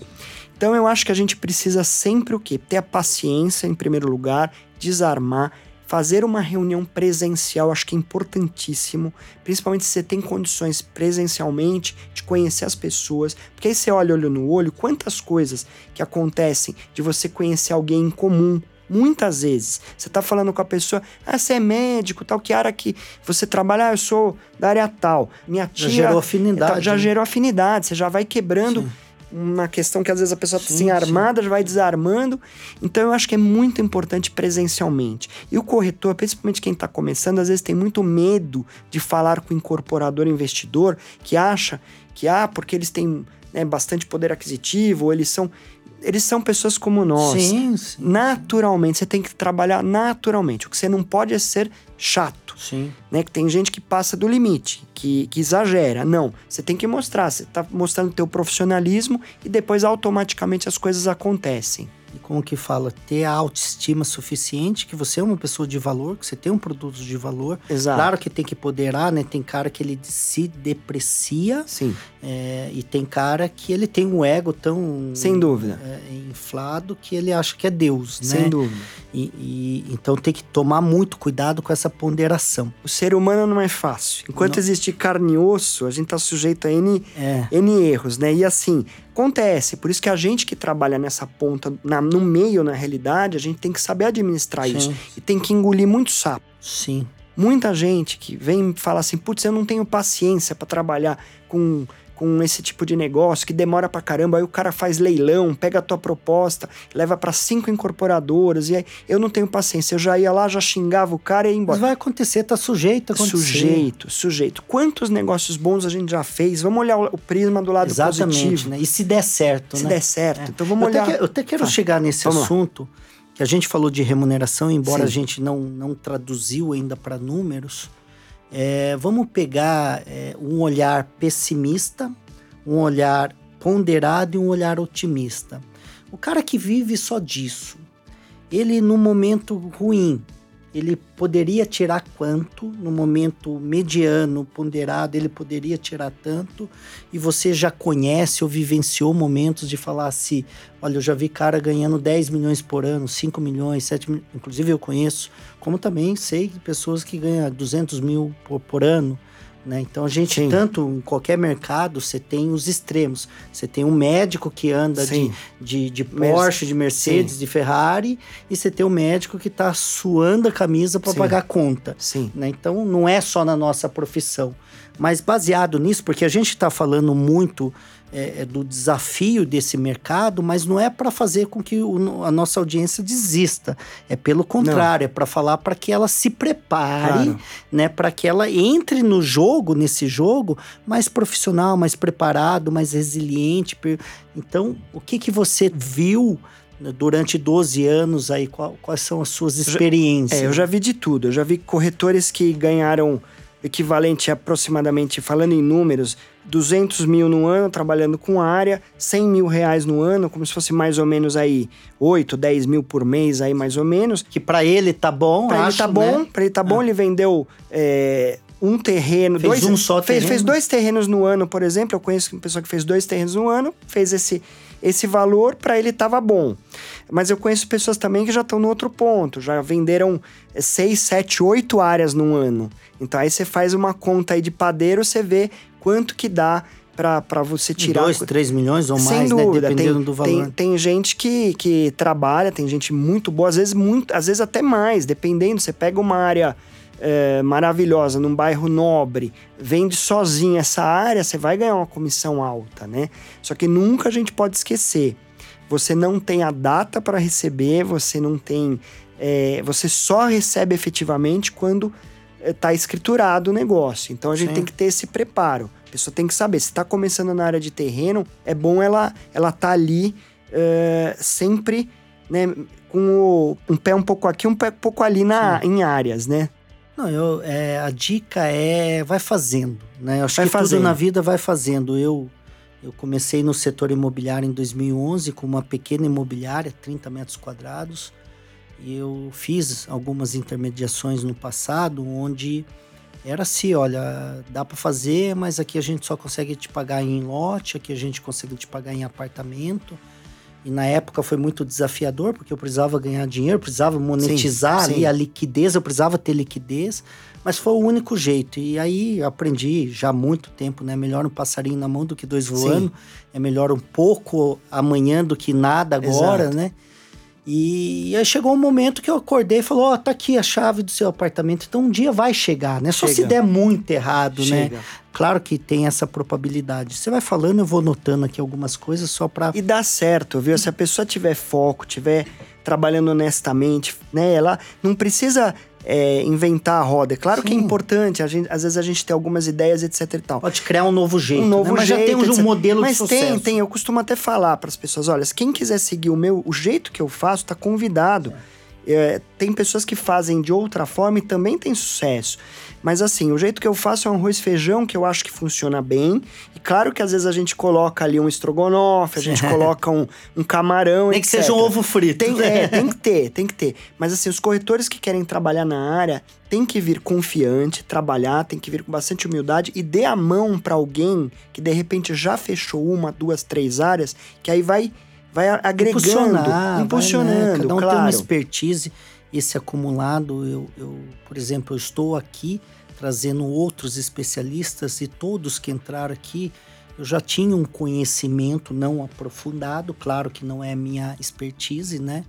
Então eu acho que a gente precisa sempre o quê? Ter a paciência em primeiro lugar, desarmar Fazer uma reunião presencial acho que é importantíssimo, principalmente se você tem condições presencialmente de conhecer as pessoas, porque aí você olha olho no olho, quantas coisas que acontecem de você conhecer alguém em comum, Muitas vezes você está falando com a pessoa, ah, você é médico, tal, que área que você trabalha, ah, eu sou da área tal. Minha tia.
Já gerou afinidade.
Já né? gerou afinidade, você já vai quebrando. Sim uma questão que às vezes a pessoa está assim armada, já vai desarmando. Então eu acho que é muito importante presencialmente. E o corretor, principalmente quem está começando, às vezes tem muito medo de falar com o incorporador investidor que acha que, ah, porque eles têm né, bastante poder aquisitivo, ou eles são eles são pessoas como nós.
Sim, sim.
Naturalmente, você tem que trabalhar naturalmente. O que você não pode é ser chato.
Sim.
Né? Que tem gente que passa do limite, que, que exagera. Não, você tem que mostrar. Você está mostrando o teu profissionalismo e depois automaticamente as coisas acontecem
e como que fala, ter a autoestima suficiente, que você é uma pessoa de valor, que você tem um produto de valor.
Exato.
Claro que tem que poderar, né? Tem cara que ele se deprecia.
Sim.
É, e tem cara que ele tem um ego tão...
Sem dúvida.
É, inflado que ele acha que é Deus,
né? Sem dúvida.
E, e, então tem que tomar muito cuidado com essa ponderação.
O ser humano não é fácil. Enquanto não. existe carne e osso, a gente tá sujeito a N, é. N erros, né? E assim, Acontece, por isso que a gente que trabalha nessa ponta, na, no meio, na realidade, a gente tem que saber administrar Sim. isso. E tem que engolir muito sapo.
Sim.
Muita gente que vem e fala assim, putz, eu não tenho paciência para trabalhar com com esse tipo de negócio que demora pra caramba, aí o cara faz leilão, pega a tua proposta, leva para cinco incorporadoras, e aí eu não tenho paciência, eu já ia lá, já xingava o cara e ia embora.
Mas vai acontecer, tá sujeito a acontecer.
Sujeito, sujeito. Quantos negócios bons a gente já fez? Vamos olhar o prisma do lado
Exatamente,
positivo.
Né? E se der certo,
se
né?
Se der certo. É. Então vamos eu olhar.
Até que, eu até quero chegar nesse vamos assunto, lá. que a gente falou de remuneração, embora Sim. a gente não, não traduziu ainda para números. É, vamos pegar é, um olhar pessimista um olhar ponderado e um olhar otimista. O cara que vive só disso, ele no momento ruim, ele poderia tirar quanto, no momento mediano, ponderado, ele poderia tirar tanto, e você já conhece ou vivenciou momentos de falar assim: olha, eu já vi cara ganhando 10 milhões por ano, 5 milhões, 7 milhões, inclusive eu conheço, como também sei de pessoas que ganham 200 mil por, por ano, né? Então a gente, Sim. tanto em qualquer mercado, você tem os extremos. Você tem um médico que anda de, de, de, Porsche, de Mercedes, Sim. de Ferrari, e você tem o um médico que está suando a camisa para pagar a conta.
Sim.
Né? Então não é só na nossa profissão. Mas baseado nisso, porque a gente está falando muito é, é, do desafio desse mercado, mas não é para fazer com que o, a nossa audiência desista. É pelo contrário, não. é para falar para que ela se prepare, claro. né, para que ela entre no jogo, nesse jogo, mais profissional, mais preparado, mais resiliente. Então, o que que você viu durante 12 anos aí? quais são as suas experiências?
É, eu já vi de tudo. Eu já vi corretores que ganharam equivalente a aproximadamente, falando em números, 200 mil no ano trabalhando com área, 100 mil reais no ano, como se fosse mais ou menos aí 8, 10 mil por mês aí mais ou menos.
Que para ele tá bom,
Para ele tá bom, né? para ele tá bom, ele vendeu é, um terreno,
fez
dois,
um só
fez,
terreno.
fez dois terrenos no ano, por exemplo. Eu conheço uma pessoa que fez dois terrenos no ano, fez esse esse valor para ele estava bom. Mas eu conheço pessoas também que já estão no outro ponto, já venderam seis, sete, oito áreas num ano. Então aí você faz uma conta aí de padeiro, você vê quanto que dá para você tirar.
2, 3 milhões ou
Sem
mais,
dúvida.
né? Dependendo
tem,
do valor.
Tem, tem gente que, que trabalha, tem gente muito boa, às vezes, muito, às vezes até mais, dependendo. Você pega uma área é, maravilhosa num bairro nobre, vende sozinho essa área, você vai ganhar uma comissão alta, né? Só que nunca a gente pode esquecer. Você não tem a data para receber, você não tem. É, você só recebe efetivamente quando está escriturado o negócio. Então a gente
Sim.
tem que ter esse preparo. A pessoa tem que saber, se está começando na área de terreno, é bom ela ela tá ali é, sempre, né, com o, um pé um pouco aqui, um pé um pouco ali na, em áreas, né?
Não, eu, é, a dica é vai fazendo, né? Eu acho
Vai
que
fazendo.
tudo na vida vai fazendo. Eu, eu comecei no setor imobiliário em 2011 com uma pequena imobiliária, 30 metros quadrados. E eu fiz algumas intermediações no passado, onde era assim, olha, dá para fazer, mas aqui a gente só consegue te pagar em lote, aqui a gente consegue te pagar em apartamento. E na época foi muito desafiador, porque eu precisava ganhar dinheiro, precisava monetizar
sim.
ali a liquidez, eu precisava ter liquidez, mas foi o único jeito. E aí aprendi já há muito tempo, né? Melhor um passarinho na mão do que dois voando. É melhor um pouco amanhã do que nada agora,
Exato.
né? E aí chegou um momento que eu acordei e falou: Ó, tá aqui a chave do seu apartamento. Então um dia vai chegar, né? Só se der muito errado, né?
Chega.
Claro que tem essa probabilidade. Você vai falando, eu vou notando aqui algumas coisas só pra.
E dá certo, viu? Se a pessoa tiver foco, tiver trabalhando honestamente, né? Ela não precisa é, inventar a roda. É claro que é
Sim.
importante, a gente, às vezes a gente tem algumas ideias, etc e tal.
Pode criar um novo jeito.
um novo
né? Mas
jeito,
já
etc.
um modelo
Mas
de
tem,
sucesso.
tem. Eu costumo até falar para as pessoas: olha, se quem quiser seguir o meu, o jeito que eu faço, tá convidado. É, tem pessoas que fazem de outra forma e também tem sucesso. Mas assim, o jeito que eu faço é um arroz feijão que eu acho que funciona bem. E claro que às vezes a gente coloca ali um estrogonofe, a gente coloca um, um camarão,
Nem que
etc.
seja um ovo frito.
Tem, é, tem que ter, tem que ter. Mas assim, os corretores que querem trabalhar na área tem que vir confiante, trabalhar, tem que vir com bastante humildade e dê a mão para alguém que de repente já fechou uma, duas, três áreas, que aí vai vai agregando,
impulsionar,
impulsionando,
vai, né? Cada um tem uma
claro.
expertise, esse acumulado. Eu, eu, por exemplo, eu estou aqui trazendo outros especialistas e todos que entraram aqui, eu já tinha um conhecimento não aprofundado, claro que não é minha expertise, né?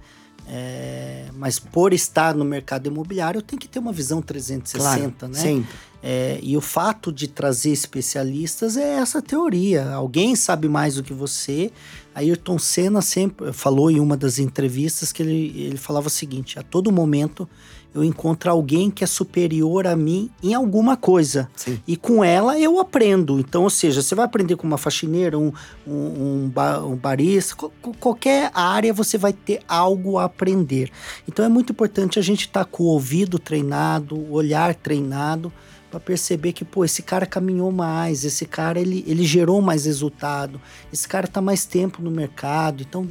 É, mas por estar no mercado imobiliário, eu tenho que ter uma visão 360,
claro,
né?
Sempre.
É, e o fato de trazer especialistas é essa teoria. Alguém sabe mais do que você. Ayrton Senna sempre falou em uma das entrevistas que ele, ele falava o seguinte: a todo momento eu encontro alguém que é superior a mim em alguma coisa.
Sim.
E com ela eu aprendo. Então, ou seja, você vai aprender com uma faxineira, um, um, um, ba- um barista, co- qualquer área você vai ter algo a aprender. Então é muito importante a gente estar com o ouvido treinado, o olhar treinado, para perceber que, pô, esse cara caminhou mais, esse cara ele, ele gerou mais resultado, esse cara tá mais tempo no mercado, então.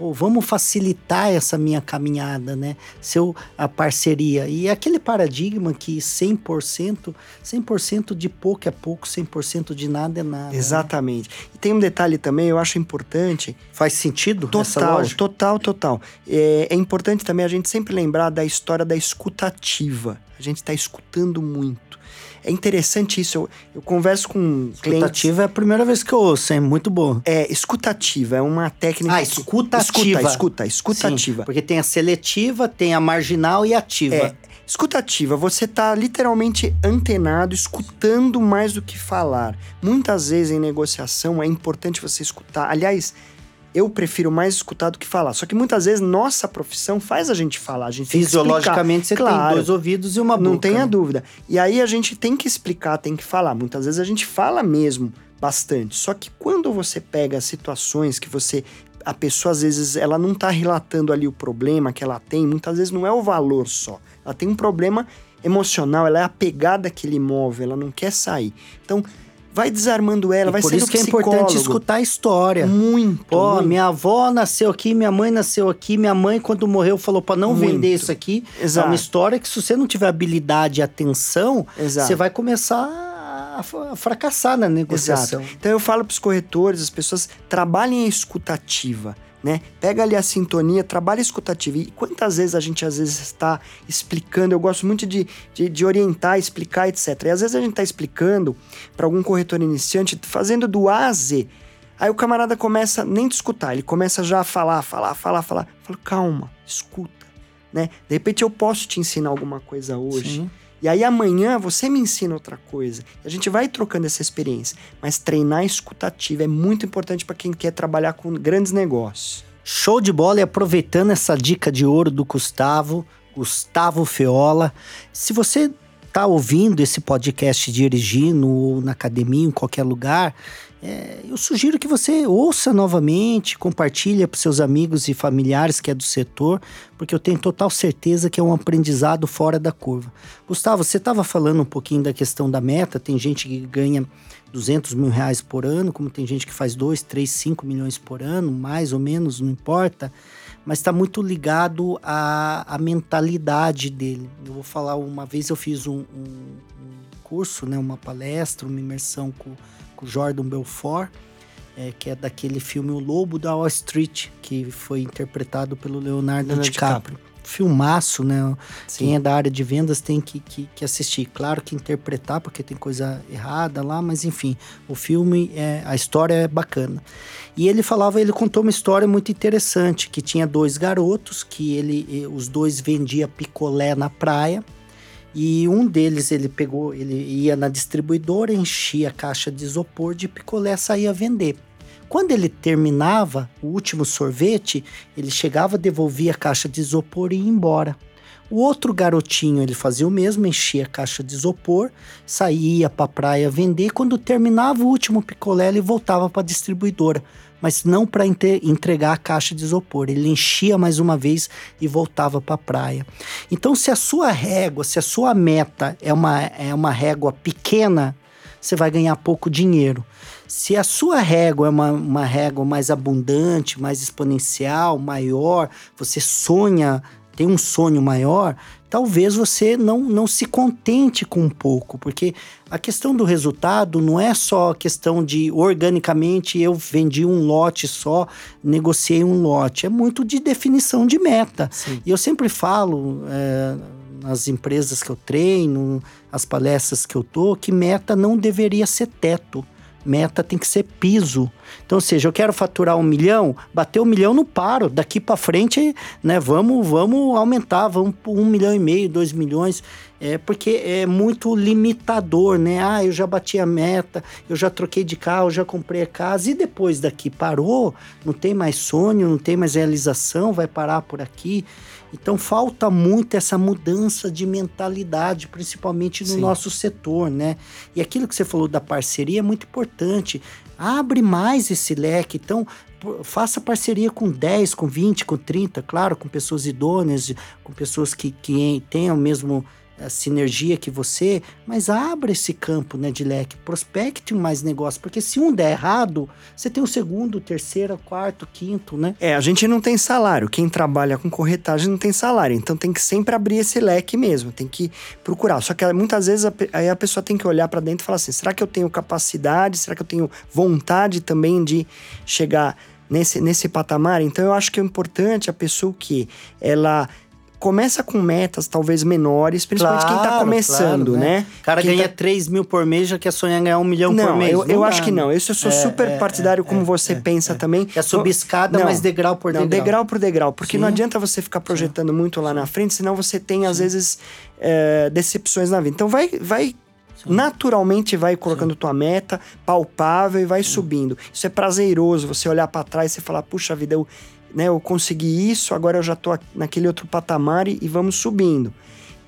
Pô, vamos facilitar essa minha caminhada, né? Seu, a parceria. E aquele paradigma que 100%, 100% de pouco é pouco, 100% de nada é nada. né?
Exatamente. E tem um detalhe também, eu acho importante.
Faz sentido
Total, total, total. É, é importante também a gente sempre lembrar da história da escutativa. A gente está escutando muito. É interessante isso. Eu, eu converso com clientes.
Escutativa é a primeira vez que eu ouço, hein? Muito bom.
É, escutativa, é uma técnica.
Ah, escutativa.
Escuta, escuta, escutativa.
Sim, porque tem a seletiva, tem a marginal e ativa.
É, escutativa, você tá literalmente antenado, escutando mais do que falar. Muitas vezes em negociação é importante você escutar. Aliás, eu prefiro mais escutar do que falar. Só que muitas vezes nossa profissão faz a gente falar. A gente tem.
Fisiologicamente você tem
Claro.
dois ouvidos e uma boca.
Não tenha
né?
dúvida. E aí a gente tem que explicar, tem que falar. Muitas vezes a gente fala mesmo bastante. Só que quando você pega situações que você. A pessoa, às vezes, ela não tá relatando ali o problema que ela tem, muitas vezes não é o valor só. Ela tem um problema emocional, ela é apegada àquele imóvel, ela não quer sair. Então, vai desarmando ela,
e
vai
por
sendo
isso que é importante escutar a história.
Muito.
Pô,
muito.
minha avó nasceu aqui, minha mãe nasceu aqui, minha mãe, quando morreu, falou para não
Muito.
vender isso aqui.
Exato.
É uma história que, se você não tiver habilidade e atenção,
Exato.
você vai começar a a fracassar na negociação.
Exato. Então eu falo para os corretores, as pessoas trabalhem a escutativa. Né? Pega ali a sintonia, trabalha a escutativa. E quantas vezes a gente às vezes está explicando, eu gosto muito de, de, de orientar, explicar, etc. E às vezes a gente está explicando para algum corretor iniciante, fazendo do A a Z. Aí o camarada começa nem te escutar, ele começa já a falar, falar, falar, falar. Eu falo, calma, escuta. Né? De repente eu posso te ensinar alguma coisa hoje.
Sim.
E aí amanhã você me ensina outra coisa. A gente vai trocando essa experiência. Mas treinar escutativa é muito importante para quem quer trabalhar com grandes negócios.
Show de bola e aproveitando essa dica de ouro do Gustavo, Gustavo Feola. Se você está ouvindo esse podcast dirigindo ou na academia, em qualquer lugar, é, eu sugiro que você ouça novamente, compartilhe para seus amigos e familiares que é do setor, porque eu tenho total certeza que é um aprendizado fora da curva. Gustavo, você estava falando um pouquinho da questão da meta, tem gente que ganha 200 mil reais por ano, como tem gente que faz 2, 3, 5 milhões por ano, mais ou menos, não importa, mas está muito ligado à, à, mentalidade dele. Eu vou falar, uma vez eu fiz um, um, um curso, né, uma palestra, uma imersão com com Jordan Belfort, é, que é daquele filme O Lobo da Wall Street, que foi interpretado pelo Leonardo,
Leonardo
DiCaprio.
DiCaprio.
Filmaço, né?
Sim.
Quem é da área de vendas tem que, que, que, assistir. Claro que interpretar, porque tem coisa errada lá, mas enfim, o filme, é, a história é bacana. E ele falava, ele contou uma história muito interessante, que tinha dois garotos, que ele, os dois vendia picolé na praia, e um deles ele pegou, ele ia na distribuidora, enchia a caixa de isopor de picolé, saía vender. Quando ele terminava o último sorvete, ele chegava, devolvia a caixa de isopor e ia embora. O outro garotinho, ele fazia o mesmo, enchia a caixa de isopor, saía para a praia vender. Quando terminava o último picolé, ele voltava para a distribuidora, mas não para entregar a caixa de isopor. Ele enchia mais uma vez e voltava para a praia. Então, se a sua régua, se a sua meta é uma, é uma régua pequena, você vai ganhar pouco dinheiro. Se a sua régua é uma, uma régua mais abundante, mais exponencial, maior, você sonha tem um sonho maior, talvez você não, não se contente com um pouco, porque a questão do resultado não é só a questão de organicamente eu vendi um lote só, negociei um lote, é muito de definição de meta.
Sim.
E eu sempre falo. É, nas empresas que eu treino, as palestras que eu tô, que meta não deveria ser teto meta tem que ser piso. Então, ou seja, eu quero faturar um milhão, bater um milhão não paro. Daqui para frente, né? Vamos, vamos aumentar, vamos por um milhão e meio, dois milhões. É porque é muito limitador, né? Ah, eu já bati a meta, eu já troquei de carro, já comprei a casa e depois daqui parou, não tem mais sonho, não tem mais realização, vai parar por aqui. Então falta muito essa mudança de mentalidade, principalmente no
Sim.
nosso setor, né? E aquilo que você falou da parceria é muito importante. Abre mais esse leque. Então, faça parceria com 10, com 20, com 30, claro, com pessoas idôneas, com pessoas que, que tenham mesmo a sinergia que você, mas abra esse campo né, de leque, prospecte mais negócio, porque se um der errado, você tem o segundo, terceiro, quarto, quinto, né?
É, a gente não tem salário. Quem trabalha com corretagem não tem salário. Então tem que sempre abrir esse leque mesmo, tem que procurar. Só que muitas vezes a, aí a pessoa tem que olhar para dentro e falar assim: será que eu tenho capacidade? Será que eu tenho vontade também de chegar nesse, nesse patamar? Então eu acho que é importante a pessoa que ela começa com metas talvez menores, principalmente quem tá começando,
claro,
né?
O cara
quem
ganha
tá...
3 mil por mês, já quer sonhar ganhar um milhão
não,
por mês.
Eu,
não
eu
dá,
acho que não. Isso eu sou
é,
super
é,
partidário,
é,
como
é,
você
é,
pensa
é.
também.
É subir escada,
não,
mas degrau por
não,
degrau.
degrau por degrau. Porque
Sim.
não adianta você ficar projetando Sim. muito lá na frente, senão você tem, às vezes, é, decepções na vida. Então vai, vai naturalmente vai colocando Sim. tua meta palpável e vai Sim. subindo. Isso é prazeroso, você olhar para trás e falar, puxa vida, eu, né, eu consegui isso, agora eu já tô naquele outro patamar e, e vamos subindo.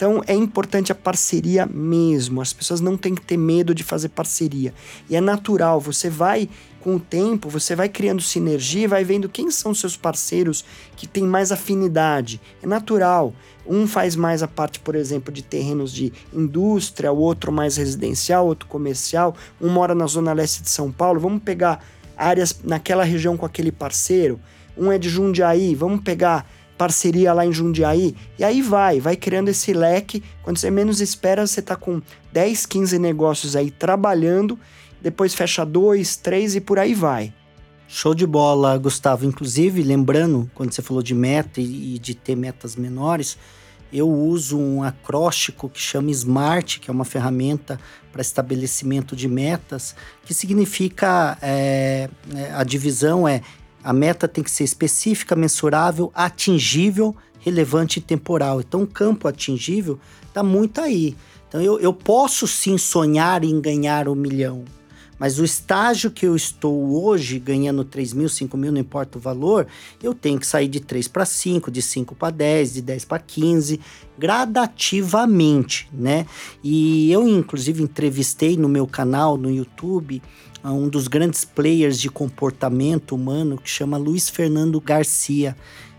Então é importante a parceria mesmo. As pessoas não têm que ter medo de fazer parceria. E é natural, você vai com o tempo, você vai criando sinergia, vai vendo quem são seus parceiros que têm mais afinidade. É natural. Um faz mais a parte, por exemplo, de terrenos de indústria, o outro mais residencial, outro comercial. Um mora na zona leste de São Paulo. Vamos pegar áreas naquela região com aquele parceiro. Um é de Jundiaí, vamos pegar parceria lá em Jundiaí. E aí vai, vai criando esse leque. Quando você menos espera, você está com 10, 15 negócios aí trabalhando, depois fecha dois, três e por aí vai.
Show de bola, Gustavo. Inclusive, lembrando, quando você falou de meta e de ter metas menores, eu uso um acróstico que chama SMART, que é uma ferramenta para estabelecimento de metas, que significa é, a divisão é a meta tem que ser específica, mensurável, atingível, relevante e temporal. Então, o campo atingível está muito aí. Então, eu, eu posso sim sonhar em ganhar um milhão, mas o estágio que eu estou hoje, ganhando 3 mil, 5 mil, não importa o valor, eu tenho que sair de 3 para 5, de 5 para 10, de 10 para 15, gradativamente, né? E eu, inclusive, entrevistei no meu canal, no YouTube, um dos grandes players de comportamento humano que chama Luiz Fernando Garcia.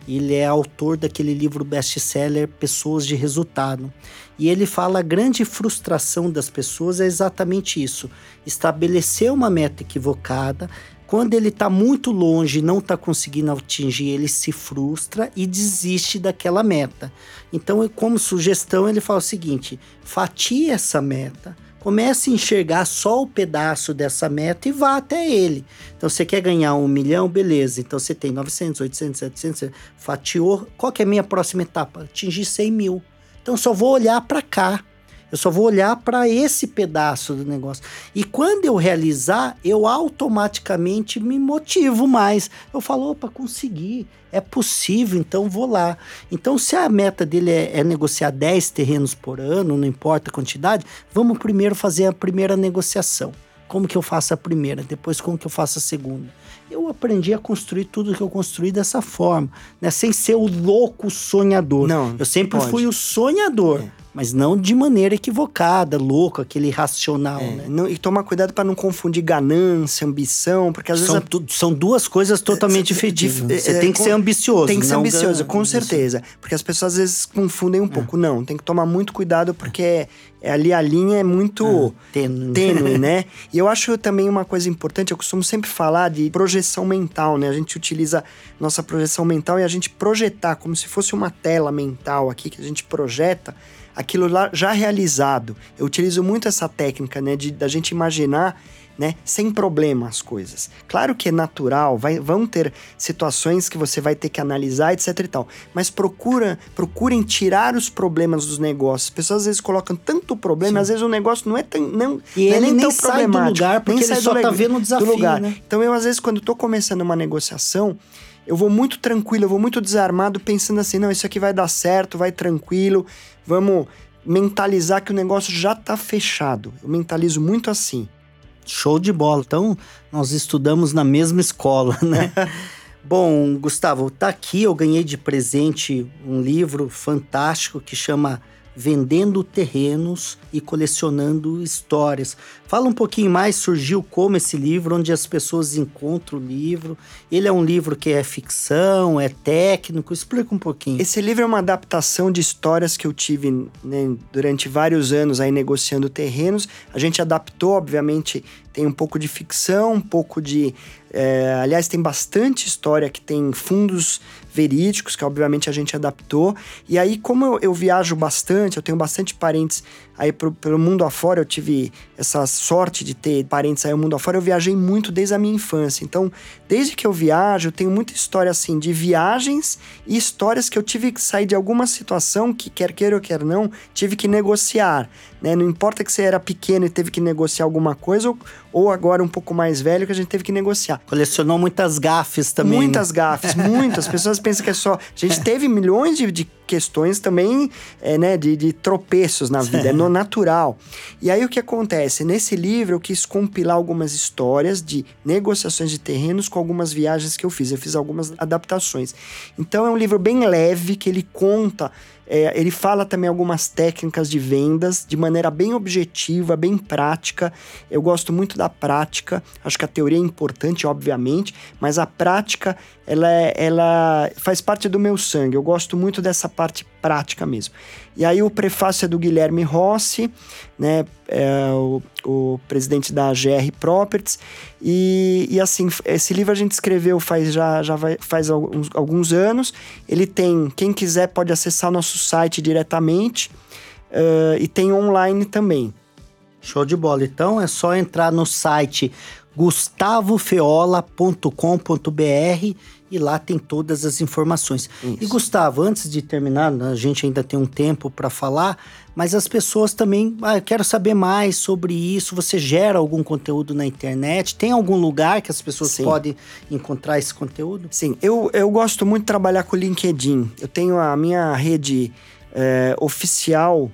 Ele é autor daquele livro best-seller Pessoas de Resultado. E ele fala a grande frustração das pessoas é exatamente isso: estabelecer uma meta equivocada. Quando ele está muito longe e não está conseguindo atingir, ele se frustra e desiste daquela meta. Então, como sugestão, ele fala o seguinte: fatie essa meta, Comece a enxergar só o pedaço dessa meta e vá até ele. Então, você quer ganhar um milhão, beleza. Então, você tem 900, 800, 700, fatiou. Qual que é a minha próxima etapa? Atingir 100 mil. Então, só vou olhar para cá. Eu só vou olhar para esse pedaço do negócio. E quando eu realizar, eu automaticamente me motivo mais. Eu falo, opa, consegui. É possível, então vou lá. Então, se a meta dele é, é negociar 10 terrenos por ano, não importa a quantidade, vamos primeiro fazer a primeira negociação. Como que eu faço a primeira? Depois, como que eu faço a segunda? eu aprendi a construir tudo que eu construí dessa forma, né? Sem ser o louco sonhador.
Não,
eu sempre
pode.
fui o sonhador. É mas não de maneira equivocada, louco, aquele irracional, é, né?
Não, e tomar cuidado para não confundir ganância, ambição, porque às
são,
vezes.
Tu, são duas coisas totalmente diferentes. Você é, tem que ser ambicioso.
Tem que ser ambicioso, com certeza. Porque as pessoas às vezes confundem um é. pouco. Não, tem que tomar muito cuidado porque é, é ali a linha é muito ah, tênue. tênue, né? E eu acho também uma coisa importante, eu costumo sempre falar de projeção mental, né? A gente utiliza nossa projeção mental e a gente projetar como se fosse uma tela mental aqui que a gente projeta aquilo lá já realizado. Eu utilizo muito essa técnica, né, de da gente imaginar, né, sem problema as coisas. Claro que é natural, vai, vão ter situações que você vai ter que analisar, etc e tal, mas procura, procurem tirar os problemas dos negócios. As pessoas às vezes colocam tanto problema, Sim. às vezes o negócio não é tão não,
e
não
é
nem
nem
tão
sai
do
lugar porque
nem
ele só tá vendo o desafio,
lugar.
Né?
Então eu às vezes quando estou começando uma negociação, eu vou muito tranquilo, eu vou muito desarmado, pensando assim, não, isso aqui vai dar certo, vai tranquilo, vamos mentalizar que o negócio já está fechado. Eu mentalizo muito assim.
Show de bola. Então, nós estudamos na mesma escola, né? Bom, Gustavo, tá aqui, eu ganhei de presente um livro fantástico que chama vendendo terrenos e colecionando histórias. Fala um pouquinho mais, surgiu como esse livro, onde as pessoas encontram o livro. Ele é um livro que é ficção, é técnico, explica um pouquinho.
Esse livro é uma adaptação de histórias que eu tive né, durante vários anos aí negociando terrenos. A gente adaptou, obviamente, tem um pouco de ficção, um pouco de. É, aliás, tem bastante história que tem fundos verídicos, que obviamente a gente adaptou. E aí, como eu, eu viajo bastante, eu tenho bastante parentes aí pro, pelo mundo afora, eu tive essa sorte de ter parentes aí no mundo afora, eu viajei muito desde a minha infância. Então, desde que eu viajo, eu tenho muita história assim de viagens e histórias que eu tive que sair de alguma situação que, quer queira ou quer não, tive que negociar. Né? Não importa que você era pequeno e teve que negociar alguma coisa, ou, ou agora um pouco mais velho que a gente teve que negociar.
Colecionou muitas gafes também.
Muitas
né?
gafes, muitas. pessoas pensam que é só. A gente teve milhões de, de questões também, é, né, de, de tropeços na vida, é no natural. E aí o que acontece? Nesse livro eu quis compilar algumas histórias de negociações de terrenos com algumas viagens que eu fiz. Eu fiz algumas adaptações. Então é um livro bem leve que ele conta é, ele fala também algumas técnicas de vendas de maneira bem objetiva, bem prática. Eu gosto muito da prática. Acho que a teoria é importante, obviamente, mas a prática ela, é, ela faz parte do meu sangue. Eu gosto muito dessa parte prática mesmo. E aí o prefácio é do Guilherme Rossi, né, é o, o presidente da GR Properties. E, e assim, esse livro a gente escreveu faz já, já vai, faz alguns, alguns anos. Ele tem, quem quiser pode acessar nosso site diretamente uh, e tem online também.
Show de bola. Então é só entrar no site gustavofeola.com.br e lá tem todas as informações. Isso. E Gustavo, antes de terminar, né, a gente ainda tem um tempo para falar, mas as pessoas também, ah, eu quero saber mais sobre isso. Você gera algum conteúdo na internet? Tem algum lugar que as pessoas Sim. podem encontrar esse conteúdo?
Sim, eu, eu gosto muito de trabalhar com o LinkedIn. Eu tenho a minha rede é, oficial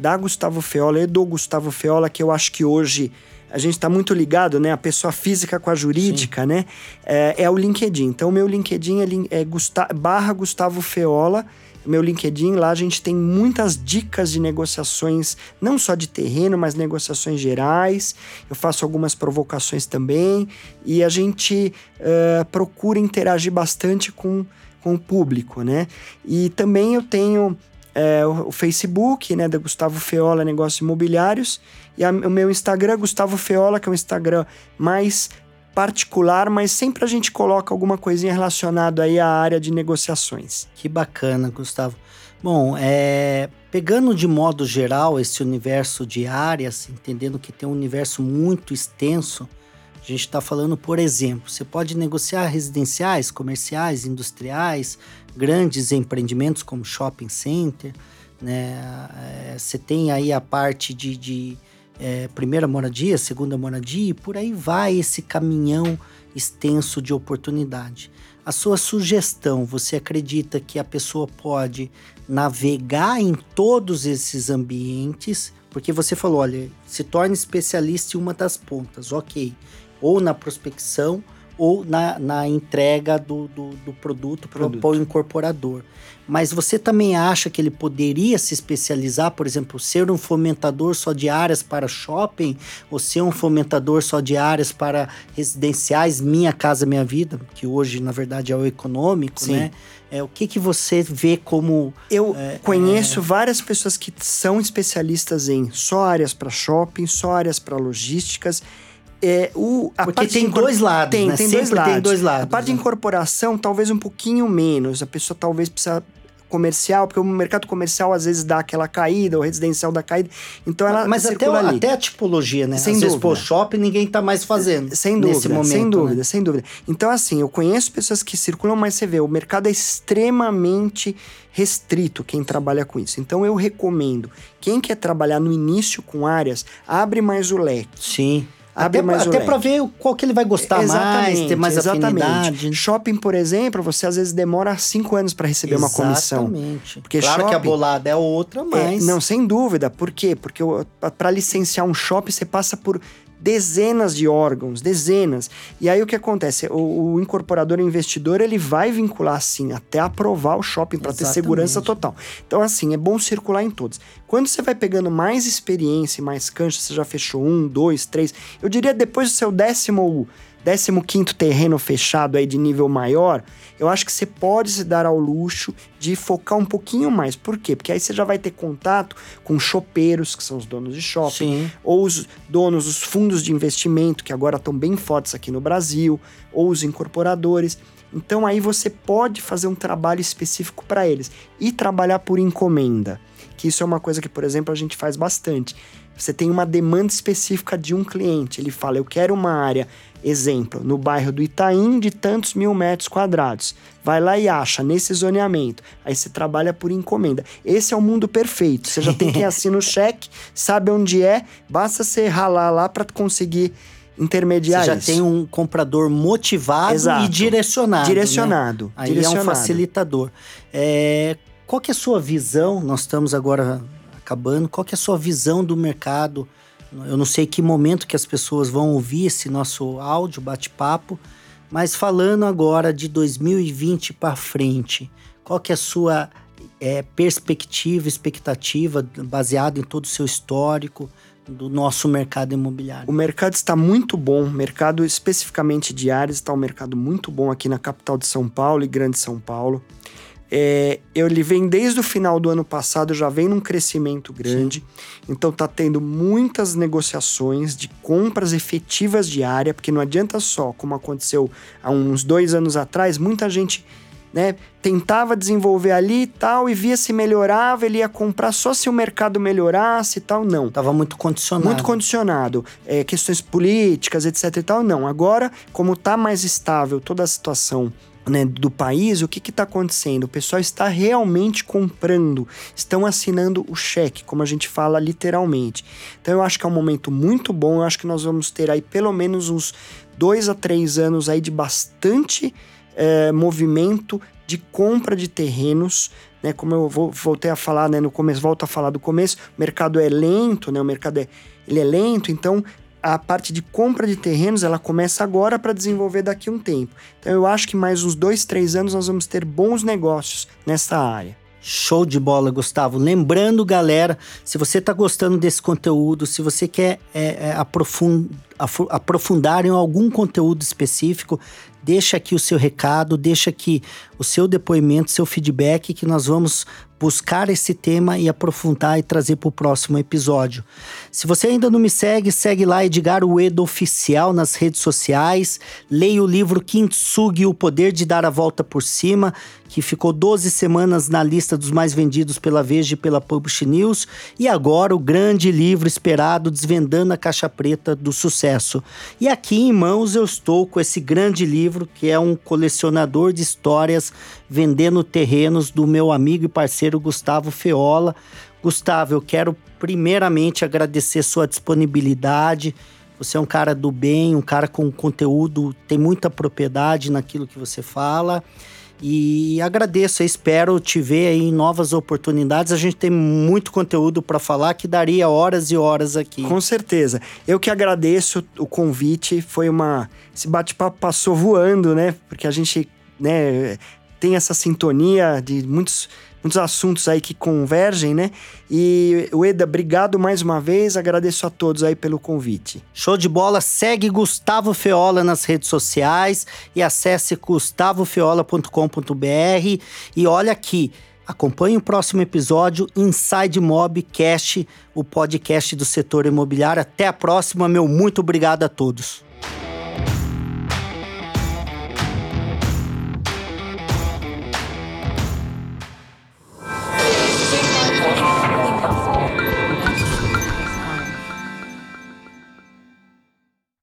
da Gustavo Feola e do Gustavo Feola, que eu acho que hoje a gente está muito ligado, né? A pessoa física com a jurídica, Sim. né? É, é, o LinkedIn. Então, o meu LinkedIn é, é Gusta barra Gustavo Feola. Meu LinkedIn, lá a gente tem muitas dicas de negociações, não só de terreno, mas negociações gerais. Eu faço algumas provocações também. E a gente uh, procura interagir bastante com, com o público, né? E também eu tenho é, o, Facebook, né, da Gustavo Feola Negócios Imobiliários, e a, o meu Instagram, Gustavo Feola, que é um Instagram mais particular, mas sempre a gente coloca alguma coisinha relacionada aí à área de negociações.
Que bacana, Gustavo. Bom, é, pegando de modo geral esse universo de áreas, entendendo que tem um universo muito extenso, a gente está falando, por exemplo, você pode negociar residenciais, comerciais, industriais, grandes empreendimentos como shopping center, né? É, você tem aí a parte de, de é, primeira moradia, segunda moradia, e por aí vai esse caminhão extenso de oportunidade. A sua sugestão, você acredita que a pessoa pode navegar em todos esses ambientes? Porque você falou, olha, se torne especialista em uma das pontas, ok. Ou na prospecção, ou na, na entrega do, do, do produto, para o incorporador. Mas você também acha que ele poderia se especializar, por exemplo, ser um fomentador só de áreas para shopping, ou ser um fomentador só de áreas para residenciais, Minha Casa Minha Vida, que hoje, na verdade, é o econômico, Sim. né? É, o que, que você vê como.
Eu
é,
conheço é... várias pessoas que são especialistas em só áreas para shopping, só áreas para logísticas é, o,
a Porque tem dois lados,
tem,
né?
Tem dois lados. tem dois lados. A parte né? de incorporação, talvez um pouquinho menos. A pessoa talvez precisa comercial, porque o mercado comercial às vezes dá aquela caída, o residencial dá caída. Então ela
Mas até, ali. até a tipologia, né?
Sem
às
dúvida.
vezes, shopping ninguém tá mais fazendo.
Sem
dúvida,
momento, sem
né?
dúvida, né? sem dúvida. Então, assim, eu conheço pessoas que circulam, mas você vê, o mercado é extremamente restrito quem trabalha com isso. Então eu recomendo, quem quer trabalhar no início com áreas, abre mais o leque.
Sim. Até, até para ver qual que ele vai gostar exatamente, mais, ter mais exatamente. afinidade.
Shopping, por exemplo, você às vezes demora cinco anos para receber exatamente. uma comissão.
Exatamente. Porque claro shopping, que a bolada é outra, é, mas...
É, não, sem dúvida. Por quê? Porque para licenciar um shopping, você passa por dezenas de órgãos, dezenas. E aí o que acontece? O, o incorporador investidor ele vai vincular assim até aprovar o shopping para ter segurança total. Então assim é bom circular em todos. Quando você vai pegando mais experiência, mais cancha, você já fechou um, dois, três. Eu diria depois do seu décimo 15 terreno fechado aí de nível maior, eu acho que você pode se dar ao luxo de focar um pouquinho mais. Por quê? Porque aí você já vai ter contato com chopeiros, que são os donos de shopping,
Sim.
ou os donos dos fundos de investimento, que agora estão bem fortes aqui no Brasil, ou os incorporadores. Então aí você pode fazer um trabalho específico para eles e trabalhar por encomenda. Que isso é uma coisa que, por exemplo, a gente faz bastante. Você tem uma demanda específica de um cliente. Ele fala: Eu quero uma área Exemplo, no bairro do Itaim, de tantos mil metros quadrados. Vai lá e acha nesse zoneamento. Aí você trabalha por encomenda. Esse é o mundo perfeito. Você já tem quem assina o cheque, sabe onde é, basta você ralar lá para conseguir intermediários.
Você já tem um comprador motivado Exato. e direcionado.
Direcionado.
Né? Aí
direcionado.
é um facilitador. É, qual que é a sua visão? Nós estamos agora acabando. Qual que é a sua visão do mercado? Eu não sei que momento que as pessoas vão ouvir esse nosso áudio, bate-papo, mas falando agora de 2020 para frente, qual que é a sua é, perspectiva, expectativa, baseado em todo o seu histórico do nosso mercado imobiliário?
O mercado está muito bom, mercado especificamente de áreas está um mercado muito bom aqui na capital de São Paulo e Grande São Paulo. É, ele vem desde o final do ano passado, já vem num crescimento grande. Sim. Então tá tendo muitas negociações de compras efetivas de área, porque não adianta só, como aconteceu há uns dois anos atrás, muita gente né, tentava desenvolver ali e tal, e via se melhorava, ele ia comprar só se o mercado melhorasse e tal, não.
Tava muito condicionado.
Muito condicionado. É, questões políticas, etc e tal, não. Agora, como tá mais estável toda a situação né, do país, o que está acontecendo? O pessoal está realmente comprando, estão assinando o cheque, como a gente fala literalmente. Então eu acho que é um momento muito bom, eu acho que nós vamos ter aí pelo menos uns dois a três anos aí de bastante é, movimento de compra de terrenos, né? Como eu vou, voltei a falar né, no começo, volto a falar do começo, o mercado é lento, né? O mercado é, ele é lento, então a parte de compra de terrenos ela começa agora para desenvolver daqui a um tempo. Então eu acho que mais uns dois, três anos nós vamos ter bons negócios nessa área.
Show de bola, Gustavo. Lembrando, galera, se você está gostando desse conteúdo, se você quer é, é, aprofund, aprofundar em algum conteúdo específico, deixa aqui o seu recado, deixa aqui o seu depoimento, seu feedback, que nós vamos buscar esse tema e aprofundar e trazer para o próximo episódio. Se você ainda não me segue, segue lá Edgar Uedo Oficial nas redes sociais. Leia o livro Kintsugi, O Poder de Dar a Volta por Cima, que ficou 12 semanas na lista dos mais vendidos pela Veja e pela Publish News. E agora o grande livro esperado, Desvendando a Caixa Preta do Sucesso. E aqui em mãos eu estou com esse grande livro, que é um colecionador de histórias vendendo terrenos do meu amigo e parceiro Gustavo Feola. Gustavo, eu quero primeiramente agradecer sua disponibilidade. Você é um cara do bem, um cara com conteúdo, tem muita propriedade naquilo que você fala. E agradeço, espero te ver aí em novas oportunidades. A gente tem muito conteúdo para falar que daria horas e horas aqui.
Com certeza. Eu que agradeço o convite. Foi uma. Esse bate-papo passou voando, né? Porque a gente né, tem essa sintonia de muitos, muitos assuntos aí que convergem, né? E Eda, obrigado mais uma vez, agradeço a todos aí pelo convite.
Show de bola, segue Gustavo Feola nas redes sociais e acesse gustavofeola.com.br e olha aqui, Acompanhe o próximo episódio Inside Mobcast, o podcast do setor imobiliário. Até a próxima, meu muito obrigado a todos.